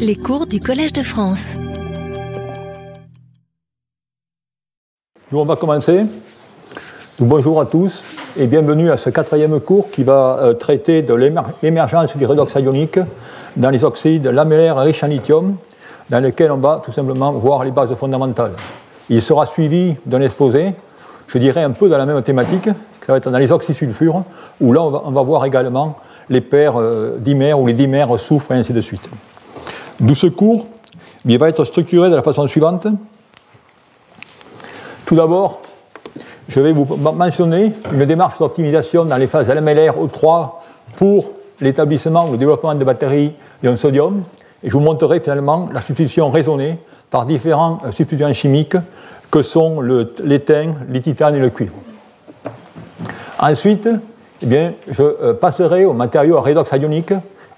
Les cours du Collège de France. Nous, on va commencer. bonjour à tous et bienvenue à ce quatrième cours qui va euh, traiter de l'émergence du redox ionique dans les oxydes lamellaires riches en lithium, dans lequel on va tout simplement voir les bases fondamentales. Il sera suivi d'un exposé, je dirais un peu dans la même thématique, ça va être dans les oxysulfures, où là on va, voir également les paires euh, dimères ou les dimères soufre et ainsi de suite. D'où ce cours, il va être structuré de la façon suivante. Tout d'abord, je vais vous mentionner une démarche d'optimisation dans les phases LMLR O3 pour l'établissement ou le développement de batteries ion sodium. Et je vous montrerai finalement la substitution raisonnée par différents euh, substituants chimiques que sont l'étain, les titanes et le cuivre. Ensuite, eh bien, je euh, passerai aux matériaux à redox ionique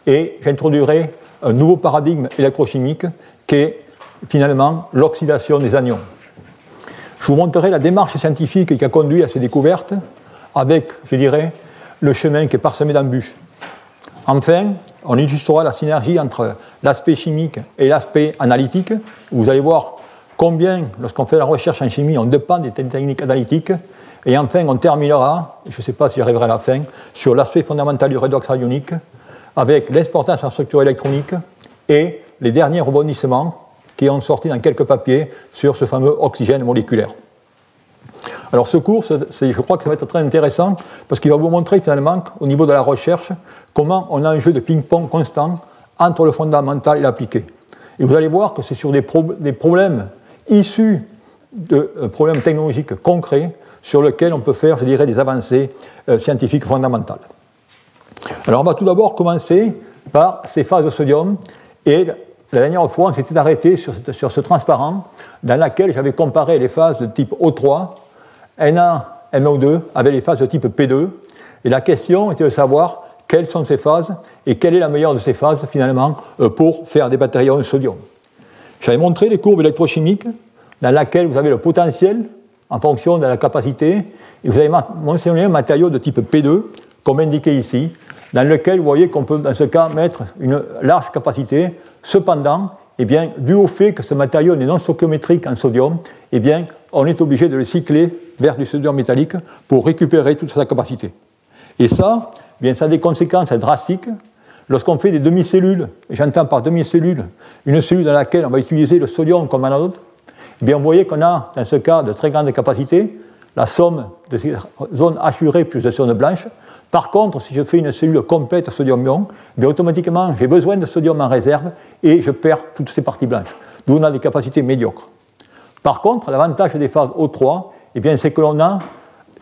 et j'introduirai un nouveau paradigme électrochimique qui est finalement l'oxydation des anions. Je vous montrerai la démarche scientifique qui a conduit à ces découvertes avec, je dirais, le chemin qui est parsemé d'embûches. Enfin, on illustrera la synergie entre l'aspect chimique et l'aspect analytique. Vous allez voir combien, lorsqu'on fait la recherche en chimie, on dépend des techniques analytiques. Et enfin, on terminera, je ne sais pas si j'arriverai à la fin, sur l'aspect fondamental du redox ionique, avec l'exportation en structure électronique et les derniers rebondissements qui ont sorti dans quelques papiers sur ce fameux oxygène moléculaire. Alors ce cours, je crois que ça va être très intéressant parce qu'il va vous montrer finalement au niveau de la recherche comment on a un jeu de ping-pong constant entre le fondamental et l'appliqué. Et vous allez voir que c'est sur des, problèmes issus de euh, problèmes technologiques concrets sur lesquels on peut faire, je dirais, des avancées euh, scientifiques fondamentales. Alors on va tout d'abord commencer par ces phases de sodium. Et la dernière fois on s'était arrêté sur, sur, ce transparent dans lequel j'avais comparé les phases de type O3, Na, MO2 avec les phases de type P2 et la question était de savoir quelles sont ces phases et quelle est la meilleure de ces phases finalement euh, pour faire des batteries de sodium. J'avais montré les courbes électrochimiques dans lesquelles vous avez le potentiel en fonction de la capacité. Et vous avez mentionné un matériau de type P2 comme indiqué ici dans lequel vous voyez qu'on peut dans ce cas mettre une large capacité. Cependant, eh bien, dû au fait que ce matériau est non stoichiométrique en sodium, eh bien, on est obligé de le cycler vers du sodium métallique pour récupérer toute sa capacité. Et ça, eh bien, ça a des conséquences drastiques. Lorsqu'on fait des demi-cellules, j'entends par demi-cellule une cellule dans laquelle on va utiliser le sodium comme anode, eh bien, vous voyez qu'on a, dans ce cas, de très grandes capacités, la somme de ces zones hachurées plus de zones blanches, par contre, si je fais une cellule complète sodium-ion, eh automatiquement, j'ai besoin de sodium en réserve et je perds toutes ces parties blanches. D'où on a des capacités médiocres. Par contre, l'avantage des phases O3, eh c'est que l'on a,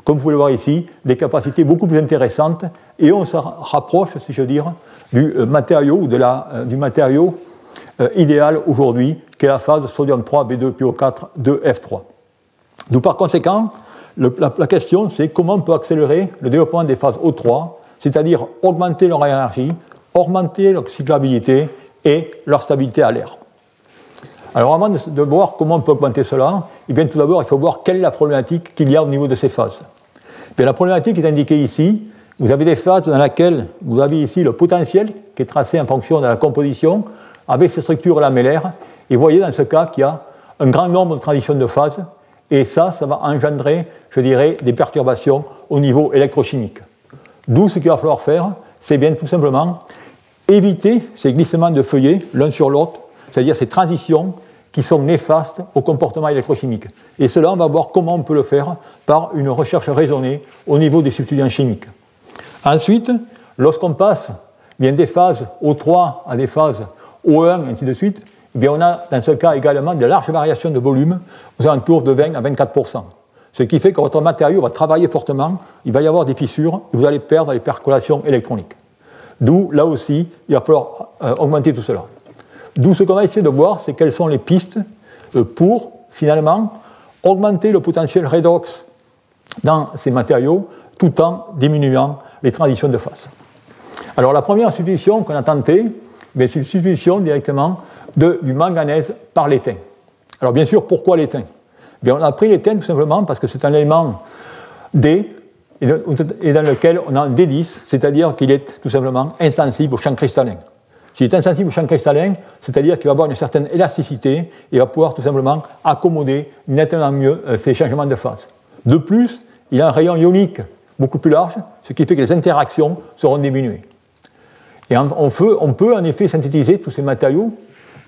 comme vous pouvez le voir ici, des capacités beaucoup plus intéressantes et on se rapproche, si je veux dire, du euh, matériau, de la, euh, du matériau euh, idéal aujourd'hui, qui est la phase sodium 3, B2, PO4, 2, F3. D'où par conséquent, la, question, c'est comment on peut accélérer le développement des phases O3, c'est-à-dire augmenter leur énergie, augmenter leur cyclabilité et leur stabilité à l'air. Alors avant de, voir comment on peut augmenter cela, eh bien, tout d'abord, il faut voir quelle est la problématique qu'il y a au niveau de ces phases. La problématique est indiquée ici. Vous avez des phases dans lesquelles vous avez ici le potentiel qui est tracé en fonction de la composition avec ces structures lamellaires. Et vous voyez dans ce cas qu'il y a un grand nombre de transitions de phases et ça, ça va engendrer, je dirais, des perturbations au niveau électrochimique. D'où ce qu'il va falloir faire, c'est bien tout simplement éviter ces glissements de feuillets l'un sur l'autre, c'est-à-dire ces transitions qui sont néfastes au comportement électrochimique. Et cela, on va voir comment on peut le faire par une recherche raisonnée au niveau des substituants chimiques. Ensuite, lorsqu'on passe bien des phases O3 à des phases O1, et ainsi de suite, eh on a dans ce cas également de larges variations de volume, aux alentours de 20 à 24% Ce qui fait que votre matériau va travailler fortement, il va y avoir des fissures, et vous allez perdre les percolations électroniques. D'où, là aussi, il va falloir euh, augmenter tout cela. D'où ce qu'on va essayer de voir, c'est quelles sont les pistes euh, pour, finalement, augmenter le potentiel redox dans ces matériaux tout en diminuant les transitions de phase. Alors la première substitution qu'on a tentée, c'est une substitution directement du manganèse par l'étain. Alors bien sûr, pourquoi l'étain? On a pris l'étain tout simplement parce que c'est un élément D et dans lequel on a un D10, c'est-à-dire qu'il est tout simplement insensible au champ cristallin. S'il est insensible au champ cristallin, c'est-à-dire qu'il va avoir une certaine élasticité et va pouvoir tout simplement accommoder nettement mieux euh, ces changements de phase. De plus, il a un rayon ionique beaucoup plus large, ce qui fait que les interactions seront diminuées. Et on peut en effet synthétiser tous ces matériaux,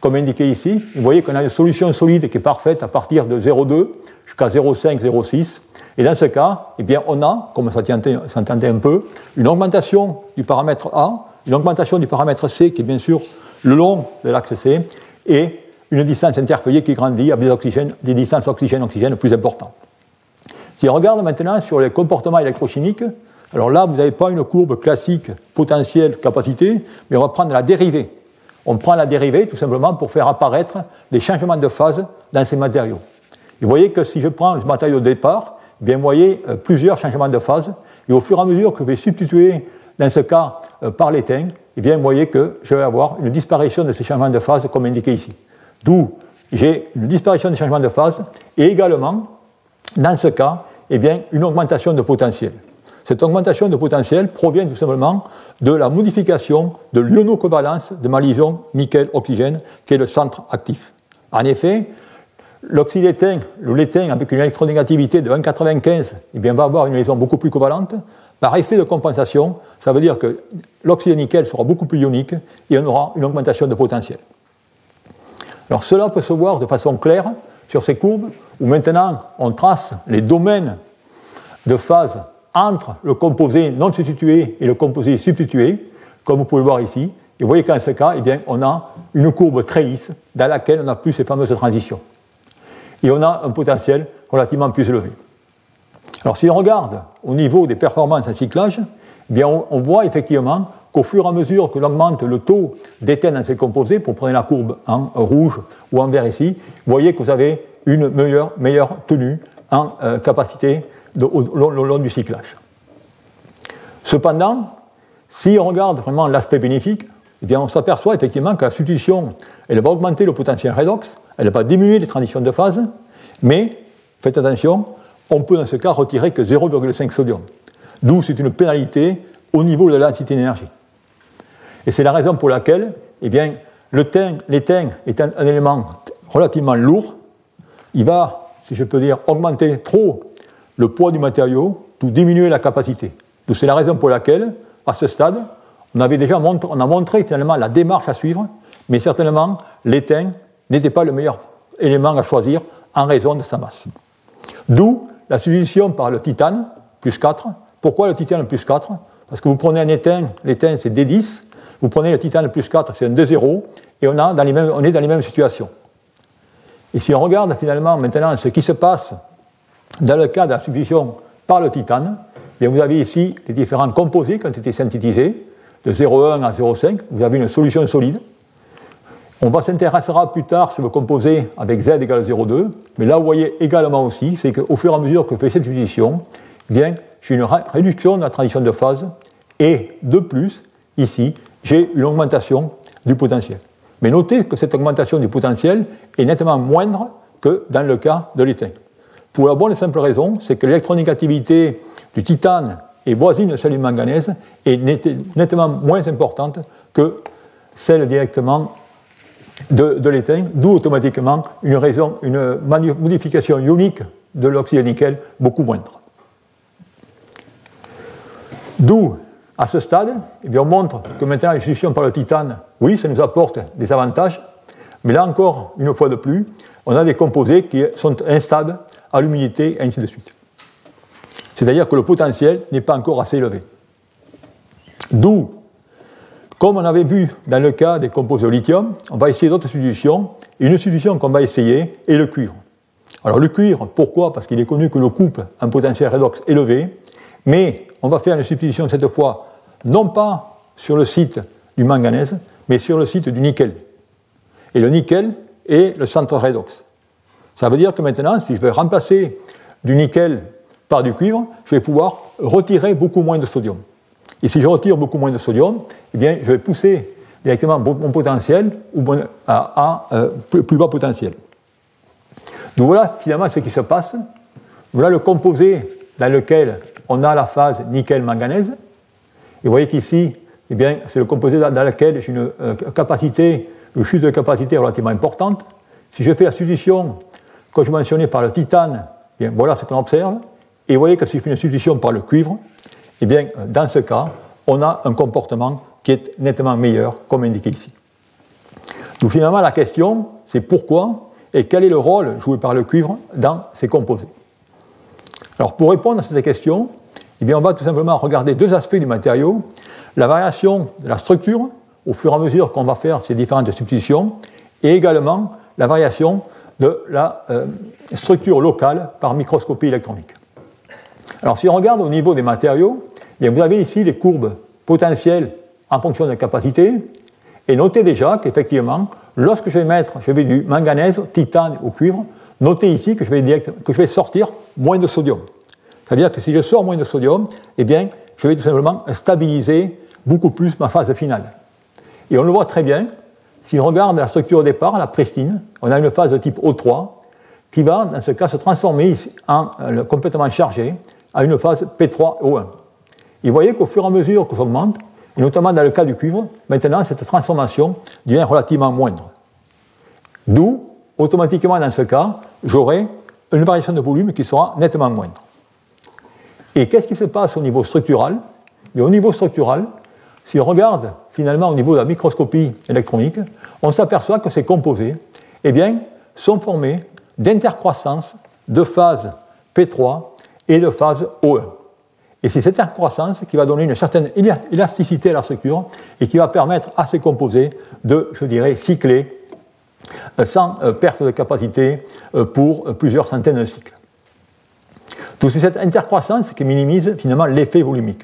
comme indiqué ici. Vous voyez qu'on a une solution solide qui est parfaite à partir de 0,2 jusqu'à 0,5, 0,6. Et dans ce cas, eh bien, on a, comme ça s'entendait un peu, une augmentation du paramètre A, une augmentation du paramètre C, qui est bien sûr le long de l'axe C, et une distance interfeuillée qui grandit avec des, des distances oxygène-oxygène plus importantes. Si on regarde maintenant sur les comportements électrochimiques, alors là, vous n'avez pas une courbe classique potentiel-capacité, mais on va prendre la dérivée. On prend la dérivée tout simplement pour faire apparaître les changements de phase dans ces matériaux. Vous voyez que si je prends le matériau de départ, eh bien, vous voyez euh, plusieurs changements de phase, et au fur et à mesure que je vais substituer, dans ce cas, euh, par l'éteint, eh vous voyez que je vais avoir une disparition de ces changements de phase comme indiqué ici. D'où j'ai une disparition des changements de phase et également, dans ce cas, eh bien, une augmentation de potentiel. Cette augmentation de potentiel provient tout simplement de la modification de l'ionocovalence de ma liaison nickel-oxygène, qui est le centre actif. En effet, l'oxydétain, le l'étain avec une électronégativité de 1,95 eh va avoir une liaison beaucoup plus covalente. Par effet de compensation, ça veut dire que l'oxyde nickel sera beaucoup plus ionique et on aura une augmentation de potentiel. Alors cela peut se voir de façon claire sur ces courbes où maintenant on trace les domaines de phase entre le composé non substitué et le composé substitué, comme vous pouvez le voir ici. Et vous voyez qu'en ce cas, eh bien, on a une courbe très lisse dans laquelle on a plus ces fameuses transitions. Et on a un potentiel relativement plus élevé. Alors si on regarde au niveau des performances en cyclage, eh bien, on, voit effectivement qu'au fur et à mesure que l'on augmente le taux d'éthène dans ces composés, pour prendre la courbe en rouge ou en vert ici, vous voyez que vous avez une meilleure, meilleure tenue en euh, capacité long, du cyclage. Cependant, si on regarde vraiment l'aspect bénéfique, eh on s'aperçoit effectivement que la substitution, elle va augmenter le potentiel redox, elle va diminuer les transitions de phase, mais, faites attention, on peut dans ce cas retirer que 0,5 sodium. D'où c'est une pénalité au niveau de la d'énergie. Et c'est la raison pour laquelle eh bien, l'étain est un, élément relativement lourd. Il va, si je peux dire, augmenter trop le poids du matériau pour diminuer la capacité. C'est la raison pour laquelle, à ce stade, on avait déjà on a montré finalement la démarche à suivre, mais certainement l'étain n'était pas le meilleur élément à choisir en raison de sa masse. D'où la substitution par le titane, plus 4. Pourquoi le titane plus 4 Parce que vous prenez un étain, l'étain c'est D10, vous prenez le titane plus 4, c'est un D0, et on est dans les mêmes situations. Et si on regarde finalement maintenant ce qui se passe dans le cas de la substitution par le titane, bien vous avez ici les différents composés qui ont été synthétisés, de 0,1 à 0,5, vous avez une solution solide. On va s'intéressera plus tard sur le composé avec Z égale 0,2, mais là vous voyez également aussi, c'est qu'au fur et à mesure que je fais cette substitution, bien j'ai une réduction de la transition de phase, et de plus, ici, j'ai une augmentation du potentiel. Mais notez que cette augmentation du potentiel est nettement moindre que dans le cas de l'étain. Pour la bonne et simple raison, c'est que l'électronégativité du titane est voisine de celle du manganèse et nettement moins importante que celle directement de, l'étain, d'où automatiquement une, raison, une modification ionique de l'oxyde nickel beaucoup moindre. D'où, à ce stade, eh bien, on montre que maintenant la substitution par le titane, oui, ça nous apporte des avantages, mais là encore, une fois de plus, on a des composés qui sont instables à l'humidité, et ainsi de suite. C'est-à-dire que le potentiel n'est pas encore assez élevé. D'où, comme on avait vu dans le cas des composés au lithium, on va essayer d'autres. Et une substitution qu'on va essayer est le cuivre. Alors le cuivre, pourquoi? Parce qu'il est connu que le couple a un potentiel redox élevé, mais on va faire une substitution cette fois non pas sur le site du manganèse, mais sur le site du nickel. Et le nickel est le centre redox. Ça veut dire que maintenant, si je vais remplacer du nickel par du cuivre, je vais pouvoir retirer beaucoup moins de sodium. Et si je retire beaucoup moins de sodium, eh bien, je vais pousser directement mon potentiel à, un euh, plus bas potentiel. Donc voilà finalement ce qui se passe. Voilà le composé dans lequel on a la phase nickel-manganèse. Et vous voyez qu'ici, eh c'est le composé dans, lequel j'ai une capacité, une chute de capacité relativement importante. Si je fais la substitution que je mentionnais par le titane, eh bien, voilà ce qu'on observe. Et vous voyez que si je fais une substitution par le cuivre, eh bien, dans ce cas, on a un comportement qui est nettement meilleur, comme indiqué ici. Donc finalement, la question, c'est pourquoi et quel est le rôle joué par le cuivre dans ces composés? Alors pour répondre à ces questions, eh bien, on va tout simplement regarder deux aspects du matériau, la variation de la structure au fur et à mesure qu'on va faire ces différentes substitutions, et également la variation de la euh, structure locale par microscopie électronique. Alors si on regarde au niveau des matériaux, eh vous avez ici les courbes potentielles en fonction de la capacité, et notez déjà qu'effectivement, lorsque je vais mettre, je vais du manganèse, titane ou cuivre, notez ici que je vais, que je vais sortir moins de sodium. C'est-à-dire que si je sors moins de sodium, eh bien, je vais tout simplement stabiliser beaucoup plus ma phase finale. Et on le voit très bien, si on regarde la structure au départ, la pristine, on a une phase de type O3 qui va, dans ce cas, se transformer en euh, complètement chargé à une phase P3O1. Et vous voyez qu'au fur et à mesure ça augmente, et notamment dans le cas du cuivre, maintenant cette transformation devient relativement moindre. D'où, automatiquement dans ce cas, j'aurai une variation de volume qui sera nettement moindre. Et qu'est-ce qui se passe au niveau structural? Au niveau structural, si on regarde finalement au niveau de la microscopie électronique, on s'aperçoit que ces composés eh bien, sont formés d'intercroissance de phase P3 et de phase O1. Et c'est cette intercroissance qui va donner une certaine élasticité à la structure et qui va permettre à ces composés de, je dirais, cycler euh, sans euh, perte de capacité euh, pour plusieurs centaines de cycles. Tout c'est cette intercroissance qui minimise finalement l'effet volumique.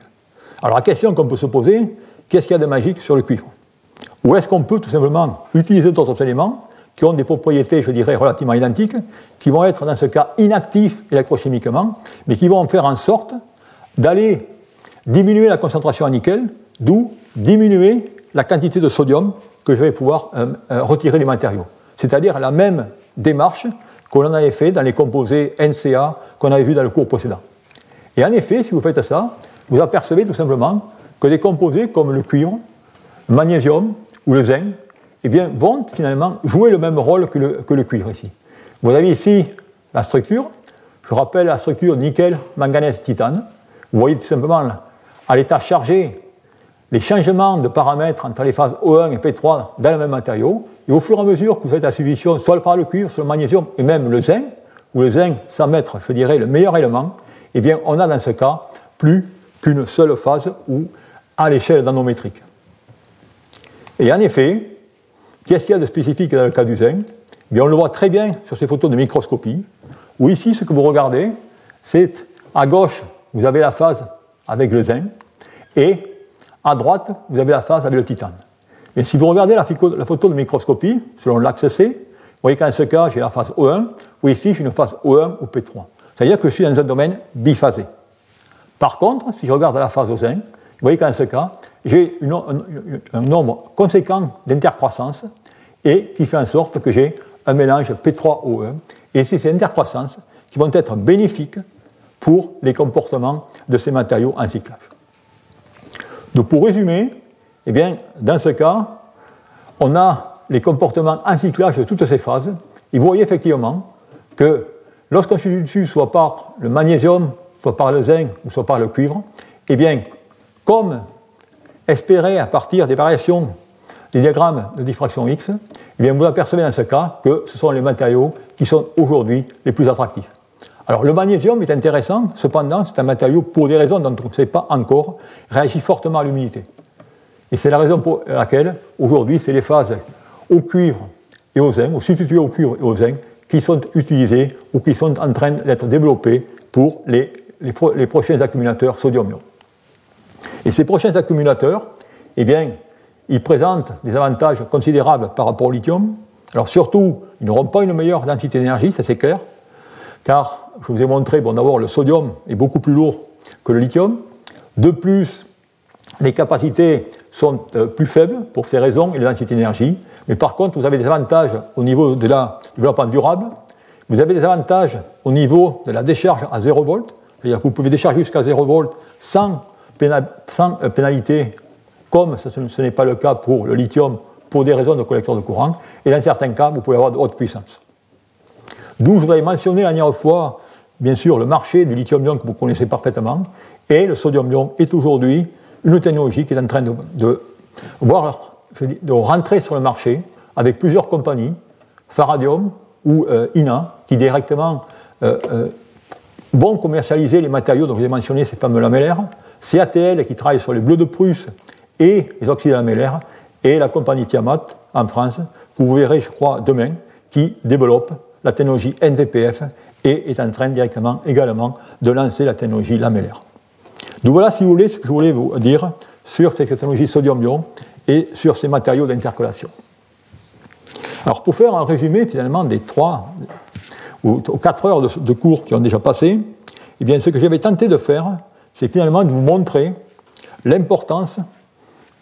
Alors la question qu'on peut se poser, qu'est-ce qu'il y a de magique sur le cuivre? Ou est-ce qu'on peut tout simplement utiliser d'autres éléments qui ont des propriétés, je dirais, relativement identiques, qui vont être dans ce cas inactifs électrochimiquement, mais qui vont faire en sorte d'aller diminuer la concentration en nickel, d'où diminuer la quantité de sodium que je vais pouvoir euh, euh, retirer des matériaux. C'est-à-dire la même démarche qu'on avait fait dans les composés NCA qu'on avait vu dans le cours précédent. Et en effet, si vous faites ça, vous apercevez tout simplement que des composés comme le cuivre, le magnésium ou le zinc eh bien, vont finalement jouer le même rôle que le, que le cuivre ici. Vous avez ici la structure. Je rappelle la structure nickel, manganèse, titane. Vous voyez tout simplement à l'état chargé les changements de paramètres entre les phases O1 et P3 dans le même matériau. Et au fur et à mesure que vous faites la substitution, soit par le cuivre, soit le magnésium et même le zinc, ou le zinc sans mettre, je dirais, le meilleur élément, eh bien, on a dans ce cas plus qu'une seule phase ou à l'échelle nanométrique. Et en effet, Qu'est-ce qu'il y a de spécifique dans le cas du zinc? Eh On le voit très bien sur ces photos de microscopie, où ici, ce que vous regardez, c'est à gauche, vous avez la phase avec le zinc, et à droite, vous avez la phase avec le titane. Et si vous regardez la, photo de microscopie, selon l'axe C, vous voyez qu'en ce cas, j'ai la phase O1, ou ici, j'ai une phase O1 ou P3. C'est-à-dire que je suis dans un domaine biphasé. Par contre, si je regarde la phase au zinc, vous voyez qu'en ce cas, j'ai un, nombre conséquent d'intercroissances et qui fait en sorte que j'ai un mélange P3O1. Et c'est ces intercroissances qui vont être bénéfiques pour les comportements de ces matériaux en cyclage. Donc pour résumer, eh bien, dans ce cas, on a les comportements en cyclage de toutes ces phases. Et vous voyez effectivement que lorsqu'on dessus, soit par le magnésium, soit par le zinc, ou soit par le cuivre, eh bien, comme espérer à partir des variations des diagrammes de diffraction X, eh vous apercevez dans ce cas que ce sont les matériaux qui sont aujourd'hui les plus attractifs. Alors le magnésium est intéressant, cependant c'est un matériau pour des raisons dont on ne sait pas encore, réagit fortement à l'humidité. Et c'est la raison pour laquelle aujourd'hui c'est les phases au cuivre et au zinc, ou substituées au cuivre et au zinc, qui sont utilisées ou qui sont en train d'être développées pour les prochains accumulateurs sodium-ion. Et ces prochains accumulateurs, eh bien, ils présentent des avantages considérables par rapport au lithium. Alors surtout, ils n'auront pas une meilleure densité d'énergie, ça c'est clair, car je vous ai montré, bon d'abord le sodium est beaucoup plus lourd que le lithium. De plus, les capacités sont euh, plus faibles pour ces raisons et la densité d'énergie. Mais par contre, vous avez des avantages au niveau de la développement durable. Vous avez des avantages au niveau de la décharge à 0 volts. C'est-à-dire que vous pouvez décharger jusqu'à 0 volts sans sans euh, pénalité comme ce n'est pas le cas pour le lithium pour des raisons de collecteur de courant, et dans certains cas, vous pouvez avoir de haute puissance. D'où je voudrais mentionner la dernière fois, bien sûr, le marché du lithium-ion que vous connaissez parfaitement, et le sodium-ion est aujourd'hui une technologie qui est en train de, voir, de rentrer sur le marché avec plusieurs compagnies, Faradium ou euh, INA, qui directement euh, vont commercialiser les matériaux dont je vous ai mentionné, ces fameux lamellaires, CATL qui travaille sur les bleus de Prusse et les oxydes lamellaires, et la compagnie Tiamat en France, que vous verrez, je crois, demain, qui développe la technologie NVPF et est en train directement également de lancer la technologie lamellaire. Donc voilà, si vous voulez, ce que je voulais vous dire sur cette technologie sodium-ion et sur ces matériaux d'intercalation. Alors pour faire un résumé finalement des trois ou quatre heures de, cours qui ont déjà passé, eh bien ce que j'avais tenté de faire, c'est finalement de vous montrer l'importance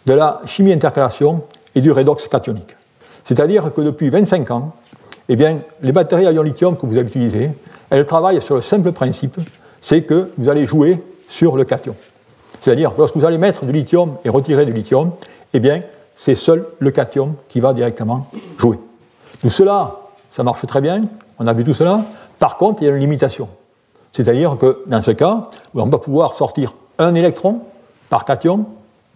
de la chimie intercalation et du redox cationique. C'est-à-dire que depuis 25 ans, eh bien, les batteries à ion lithium que vous avez utilisées, elles travaillent sur le simple principe, c'est que vous allez jouer sur le cation. C'est-à-dire que lorsque vous allez mettre du lithium et retirer du lithium, eh bien, c'est seul le cation qui va directement jouer. Tout cela, ça marche très bien, on a vu tout cela. Par contre, il y a une limitation. C'est-à-dire que dans ce cas, on va pouvoir sortir un électron par cation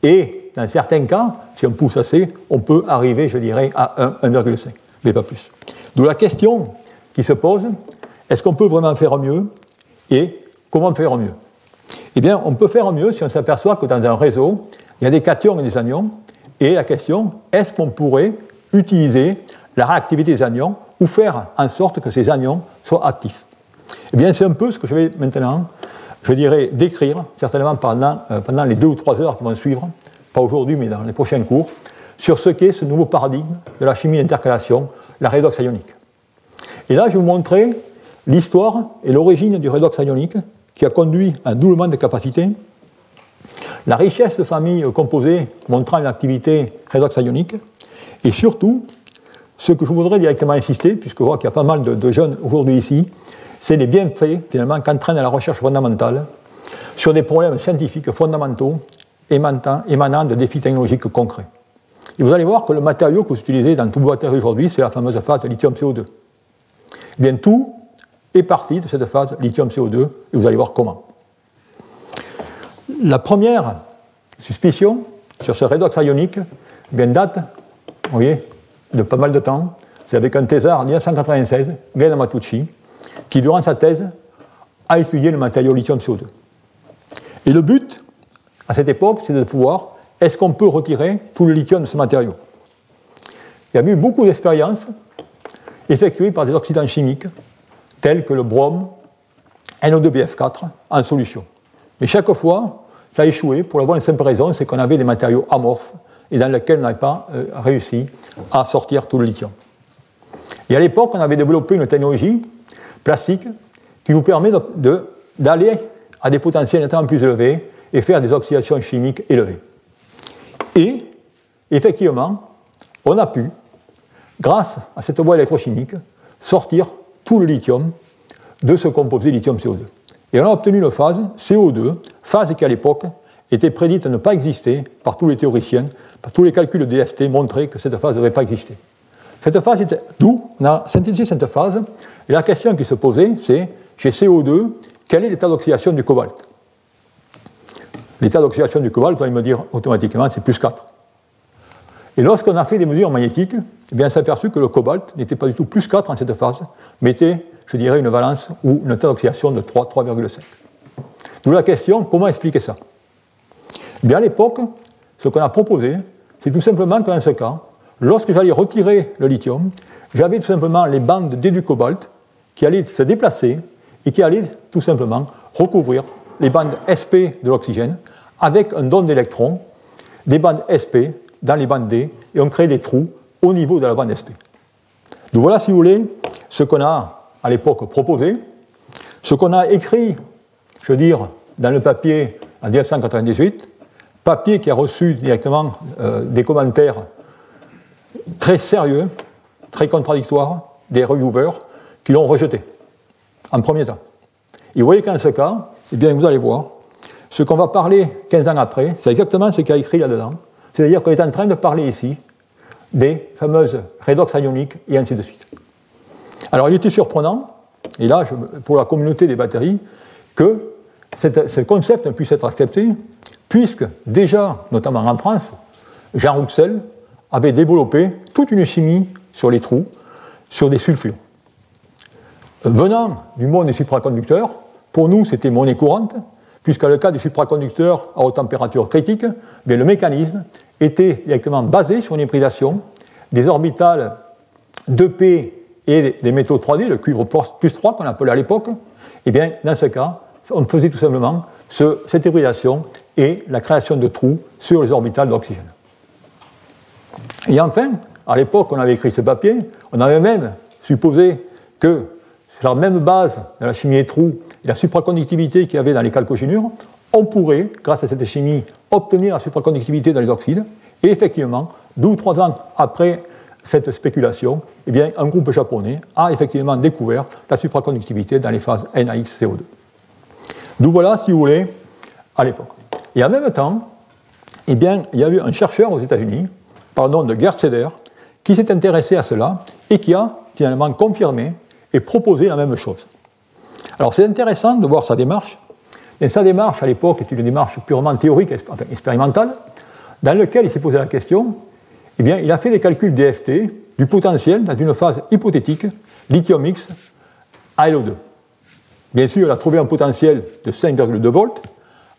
et dans certains cas, si on pousse assez, on peut arriver, je dirais, à 1,5, mais pas plus. D'où la question qui se pose, est-ce qu'on peut vraiment faire mieux et comment faire mieux? Eh bien, on peut faire mieux si on s'aperçoit que dans un réseau, il y a des cations et des anions. Et la question, est-ce qu'on pourrait utiliser la réactivité des anions ou faire en sorte que ces anions soient actifs? Eh bien, c'est un peu ce que je vais maintenant, je dirais, décrire, certainement pendant, euh, pendant les deux ou trois heures qui vont suivre, pas aujourd'hui, mais dans les prochains cours, sur ce qu'est ce nouveau paradigme de la chimie d'intercalation, la redox ionique. Et là, je vais vous montrer l'histoire et l'origine du redox ionique qui a conduit à un doublement des capacités, la richesse de familles composées montrant une activité redox ionique, et surtout, ce que je voudrais directement insister, puisque je vois qu'il y a pas mal de, jeunes aujourd'hui ici, c'est les bienfaits finalement qu'entraîne la recherche fondamentale sur des problèmes scientifiques fondamentaux émanant, de défis technologiques concrets. Et vous allez voir que le matériau que vous utilisez dans tout batteries aujourd'hui, c'est la fameuse phase lithium-CO2. Eh bien, tout est parti de cette phase lithium-CO2, et vous allez voir comment. La première suspicion sur ce redox ionique eh bien, date vous voyez, de pas mal de temps. C'est avec un thésard en 1996, Gain Matucci, qui, durant sa thèse, a étudié le matériau lithium-CO2. Et le but, à cette époque, c'est de pouvoir, est-ce qu'on peut retirer tout le lithium de ce matériau? Il y a eu beaucoup d'expériences effectuées par des oxydants chimiques tels que le brome NO2BF4 en solution. Mais chaque fois, ça a échoué pour la bonne et simple raison, c'est qu'on avait des matériaux amorphes et dans lesquels on n'avait pas euh, réussi à sortir tout le lithium. Et à l'époque, on avait développé une technologie plastique qui nous permet d'aller à des potentiels nettement plus élevés et faire des oxydations chimiques élevées. Et, effectivement, on a pu, grâce à cette voie électrochimique, sortir tout le lithium de ce composé lithium-CO2. Et on a obtenu une phase CO2, phase qui à l'époque était prédite à ne pas exister par tous les théoriciens, par tous les calculs de DFT montraient que cette phase ne devait pas exister. Cette phase était d'où on a synthétisé cette phase, et la question qui se posait, c'est chez CO2, quel est l'état d'oxydation du cobalt? L'état d'oxydation du cobalt, vous allez me dire automatiquement, c'est plus 4. Et lorsqu'on a fait des mesures magnétiques, eh bien, on s'est aperçu que le cobalt n'était pas du tout plus 4 en cette phase, mais était, je dirais, une valence ou une état d'oxydation de 3, 3,5. D'où la question, comment expliquer ça? Eh bien, À l'époque, ce qu'on a proposé, c'est tout simplement que dans ce cas, lorsque j'allais retirer le lithium, j'avais tout simplement les bandes D du cobalt qui allaient se déplacer et qui allaient tout simplement recouvrir les bandes SP de l'oxygène avec un don d'électrons, des bandes SP dans les bandes D et on crée des trous au niveau de la bande SP. Donc voilà, si vous voulez, ce qu'on a à l'époque proposé, ce qu'on a écrit, je veux dire, dans le papier en 1998, papier qui a reçu directement euh, des commentaires très sérieux, très contradictoires, des reviewers qui l'ont rejeté en premier temps. Et vous voyez qu'en ce cas, eh bien, vous allez voir, ce qu'on va parler 15 ans après, c'est exactement ce qu'il a écrit là-dedans, C'est-à-dire qu'on est en train de parler ici des fameuses redox ioniques et ainsi de suite. Alors il était surprenant, et là, pour la communauté des batteries, que ce concept puisse être accepté, puisque déjà, notamment en France, Jean Rouxel avait développé toute une chimie sur les trous, sur des sulfures. Venant du monde des supraconducteurs, pour nous, c'était monnaie courante, puisqu'à le cas des supraconducteurs à haute température critique, le mécanisme était directement basé sur une hybridation des orbitales 2p et des métaux 3D, le cuivre plus 3 qu'on appelait à l'époque. Et eh bien, dans ce cas, on faisait tout simplement cette hybridation et la création de trous sur les orbitales d'oxygène. Et enfin, à l'époque, on avait écrit ce papier, on avait même supposé que sur la même base de la chimie des trous et la supraconductivité qu'il y avait dans les calcogénures, on pourrait, grâce à cette chimie, obtenir la supraconductivité dans les oxydes. Et effectivement, deux ou trois ans après cette spéculation, eh un groupe japonais a effectivement découvert la supraconductivité dans les phases NaXCO2. D'où voilà, si vous voulez, à l'époque. Et en même temps, eh il y a eu un chercheur aux États-Unis, par le nom de Gerd Seder, qui s'est intéressé à cela et qui a finalement confirmé et proposé la même chose. Alors c'est intéressant de voir sa démarche. Sa démarche à l'époque est une démarche purement théorique, enfin expérimentale, dans laquelle il s'est posé la question, eh bien, il a fait des calculs DFT du potentiel dans une phase hypothétique lithium X ALO2. Bien sûr, il a trouvé un potentiel de 5,2 volts,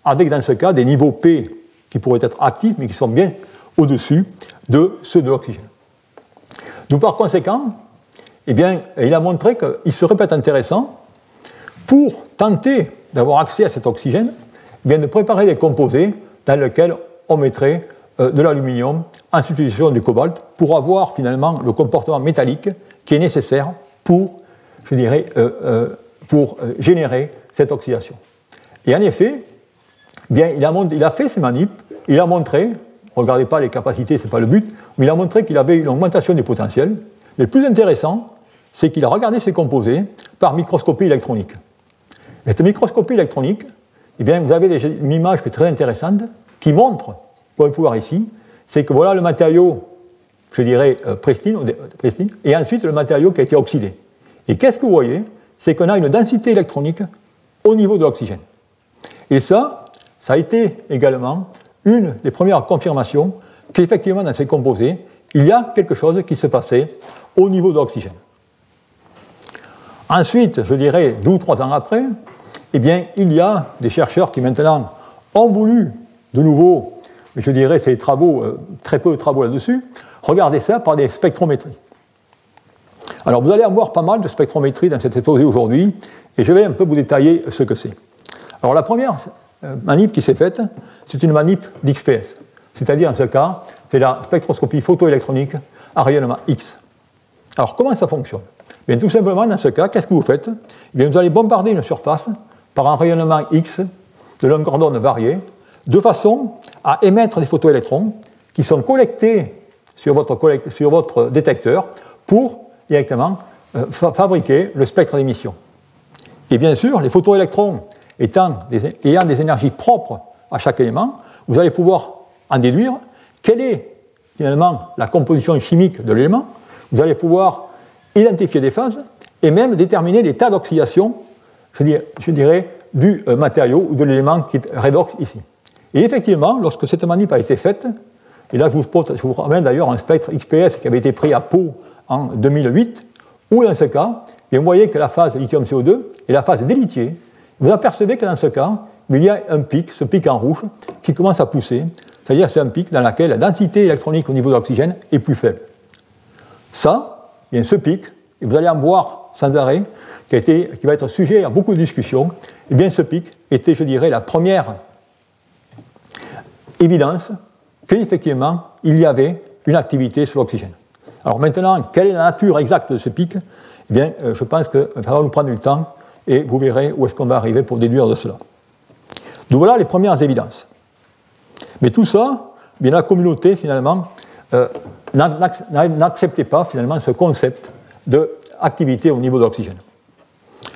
avec dans ce cas des niveaux P qui pourraient être actifs, mais qui sont bien au-dessus de ceux de l'oxygène. Donc par conséquent, eh bien, il a montré qu'il serait peut-être intéressant, pour tenter d'avoir accès à cet oxygène, eh de préparer des composés dans lesquels on mettrait euh, de l'aluminium en substitution du cobalt pour avoir finalement le comportement métallique qui est nécessaire pour, je dirais, euh, euh, pour générer cette oxydation. Et en effet, bien, il, a, fait ces manips, il a montré, regardez pas les capacités, ce n'est pas le but, mais il a montré qu'il avait une augmentation du potentiel. Mais le plus intéressant, c'est qu'il a regardé ces composés par microscopie électronique. Et cette microscopie électronique, eh bien, vous avez une image qui est très intéressante qui montre, vous pouvez voir ici, c'est que voilà le matériau, je dirais, euh, pristine, et ensuite le matériau qui a été oxydé. Et qu'est-ce que vous voyez? C'est qu'on a une densité électronique au niveau de l'oxygène. Et ça, ça a été également une des premières confirmations qu'effectivement dans ces composés, il y a quelque chose qui se passait au niveau de l'oxygène. Ensuite, je dirais, deux ou trois ans après, eh bien, il y a des chercheurs qui maintenant ont voulu, de nouveau, je dirais, c'est travaux, euh, très peu de travaux là-dessus, regarder ça par des spectrométries. Alors, vous allez avoir pas mal de spectrométries dans cette exposé aujourd'hui, et je vais un peu vous détailler ce que c'est. Alors, la première euh, manip qui s'est faite, c'est une manip d'XPS. C'est-à-dire, en ce cas, c'est la spectroscopie photoélectronique à rayonnement X. Alors, comment ça fonctionne? Bien, Tout simplement, dans ce cas, qu'est-ce que vous faites? Eh bien, Vous allez bombarder une surface par un rayonnement X de longueur d'onde variée, de façon à émettre des photoélectrons qui sont collectés sur votre, sur votre détecteur pour directement euh, fabriquer le spectre d'émission. Et bien sûr, les photoélectrons ayant des énergies propres à chaque élément, vous allez pouvoir en déduire quelle est finalement la composition chimique de l'élément. Vous allez pouvoir identifier des phases et même déterminer l'état d'oxydation, je dirais, du euh, matériau ou de l'élément qui est ici. Et effectivement, lorsque cette manip a été faite, et là je vous, je vous ramène d'ailleurs un spectre XPS qui avait été pris à Pau en 2008, où dans ce cas, vous voyez que la phase lithium-CO2 est la phase délithier. Vous apercevez que dans ce cas, il y a un pic, ce pic en rouge, qui commence à pousser, c'est-à-dire c'est un pic dans lequel la densité électronique au niveau de l'oxygène est plus faible. Ça, a ce pic, et vous allez en voir sans arrêt, qui, qui va être sujet à beaucoup de discussions, eh bien ce pic était, je dirais, la première évidence qu'effectivement, il y avait une activité sur l'oxygène. Alors maintenant, quelle est la nature exacte de ce pic? Eh bien, euh, je pense qu'il va nous prendre du temps et vous verrez où est-ce qu'on va arriver pour déduire de cela. Donc voilà les premières évidences. Mais tout ça, bien, la communauté, finalement, euh, n'acceptait pas finalement ce concept d'activité au niveau de l'oxygène.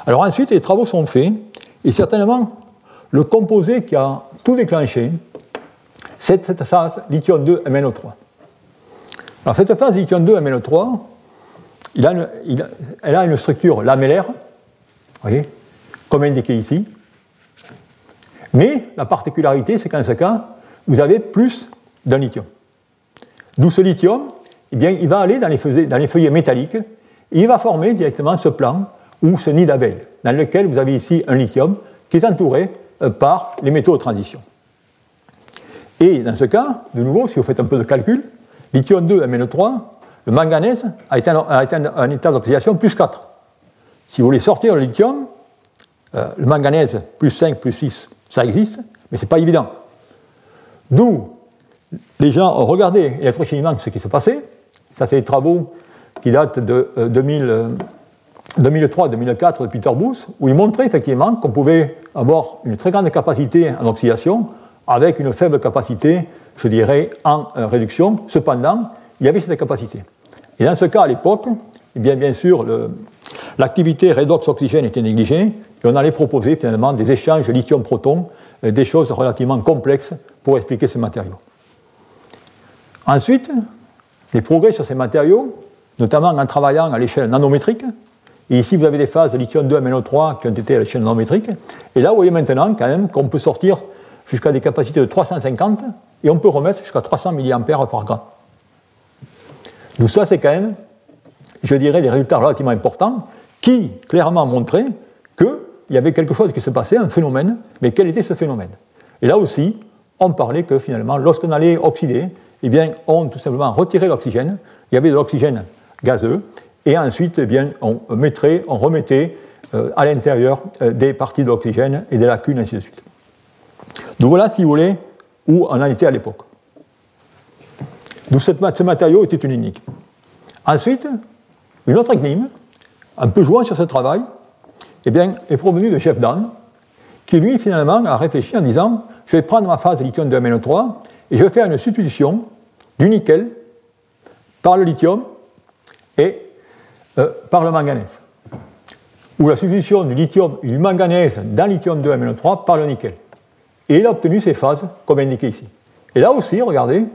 Alors ensuite, les travaux sont faits, et certainement, le composé qui a tout déclenché, c'est cette phase lithium 2 MnO3. Alors cette phase lithium 2 MnO3, elle a une structure lamellaire, voyez, comme indiqué ici. Mais la particularité, c'est qu'en ce cas, vous avez plus d'un lithium. D'où ce lithium, eh bien, il va aller dans les, feuillets, métalliques et il va former directement ce plan ou ce nid d'abeille, dans lequel vous avez ici un lithium qui est entouré euh, par les métaux de transition. Et dans ce cas, de nouveau, si vous faites un peu de calcul, lithium 2 MnO3, le manganèse a atteint, un état d'oxydation plus 4. Si vous voulez sortir le lithium, euh, le manganèse plus 5, plus 6, ça existe, mais ce n'est pas évident. D'où les gens ont regardé électrochimiquement ce qui se passait. Ça, c'est des travaux qui datent de 2003-2004 euh, de Peter Booth, où ils montraient effectivement qu'on pouvait avoir une très grande capacité en oxydation avec une faible capacité, je dirais, en euh, réduction. Cependant, il y avait cette capacité. Et dans ce cas, à l'époque, eh bien, bien sûr, l'activité redox-oxygène était négligée, et on allait proposer finalement des échanges lithium-proton, euh, des choses relativement complexes pour expliquer ces matériaux. Ensuite, les progrès sur ces matériaux, notamment en travaillant à l'échelle nanométrique, et ici vous avez des phases de lithium 2 MnO3 qui ont été à l'échelle nanométrique, et là vous voyez maintenant quand même qu'on peut sortir jusqu'à des capacités de 350 et on peut remettre jusqu'à 300 mA par gramme. Donc ça, c'est quand même, je dirais, des résultats relativement importants qui clairement montraient qu'il y avait quelque chose qui se passait, un phénomène, mais quel était ce phénomène? Et là aussi, on parlait que finalement, lorsqu'on allait oxyder, eh bien, on tout simplement retirait l'oxygène, il y avait de l'oxygène gazeux, et ensuite, eh bien, on mettrait, on remettait euh, à l'intérieur euh, des parties d'oxygène et des lacunes, ainsi de suite. Donc voilà, si vous voulez, où on en était à l'époque. Donc ce matériau était une unique. Ensuite, une autre énigme, un peu jouant sur ce travail, eh bien, est provenue de Jeff Dan, qui lui, finalement, a réfléchi en disant je vais prendre ma phase de lithium de MnO3 et je vais faire une substitution du nickel par le lithium et euh, par le manganèse. Ou la substitution du lithium et du manganèse dans lithium 2 MnO3 par le nickel. Et il a obtenu ces phases, comme indiqué ici. Et là aussi, regardez,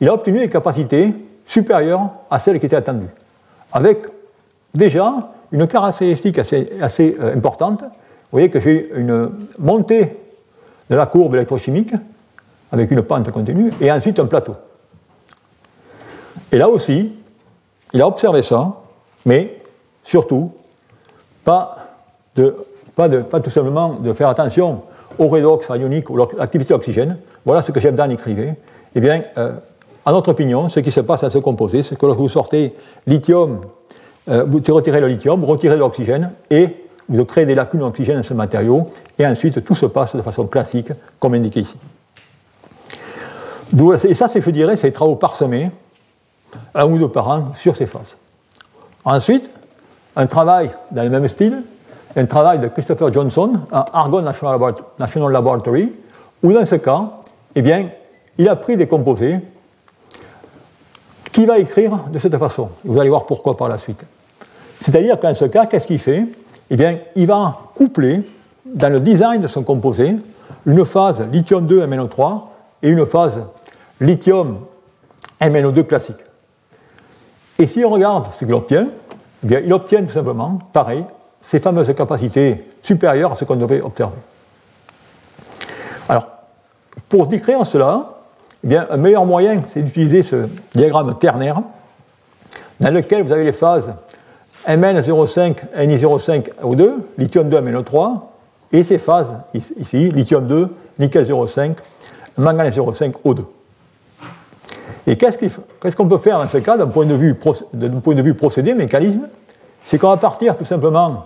il a obtenu des capacités supérieures à celles qui étaient attendues, avec déjà une caractéristique assez, assez euh, importante. Vous voyez que j'ai une montée de la courbe électrochimique avec une pente continue et ensuite un plateau. Et là aussi, il a observé ça, mais surtout, pas, de, pas, de, pas tout simplement de faire attention au redox ionique ou l'activité d'oxygène. Voilà ce que Jebdan écrivait. Eh bien, euh, à notre opinion, ce qui se passe à ce composé, c'est que lorsque vous sortez lithium, euh, vous retirez le lithium, vous retirez l'oxygène et vous créez des lacunes d'oxygène dans ce matériau, et ensuite tout se passe de façon classique, comme indiqué ici. Et ça, je dirais, c'est des travaux parsemés, un ou deux par an, sur ces phases. Ensuite, un travail dans le même style, un travail de Christopher Johnson à Argonne National Laboratory, où dans ce cas, eh bien, il a pris des composés qu'il va écrire de cette façon. Vous allez voir pourquoi par la suite. C'est-à-dire qu'en ce cas, qu'est-ce qu'il fait? Eh bien, il va coupler dans le design de son composé une phase lithium 2 MnO3 et une phase lithium MnO2 classique. Et si on regarde ce qu'il obtient, eh il obtient tout simplement, pareil, ces fameuses capacités supérieures à ce qu'on devait observer. Alors, pour décrire cela, eh bien, un meilleur moyen, c'est d'utiliser ce diagramme ternaire, dans lequel vous avez les phases Mn05, Ni05, O2, lithium 2, MnO3, et ces phases ici, lithium 2, nickel 0,5, manganèse 0,5, O2. Et qu'est-ce qu'on peut faire dans ce cas d'un point, de vue, point de vue procédé, mécanisme? C'est qu'on va partir tout simplement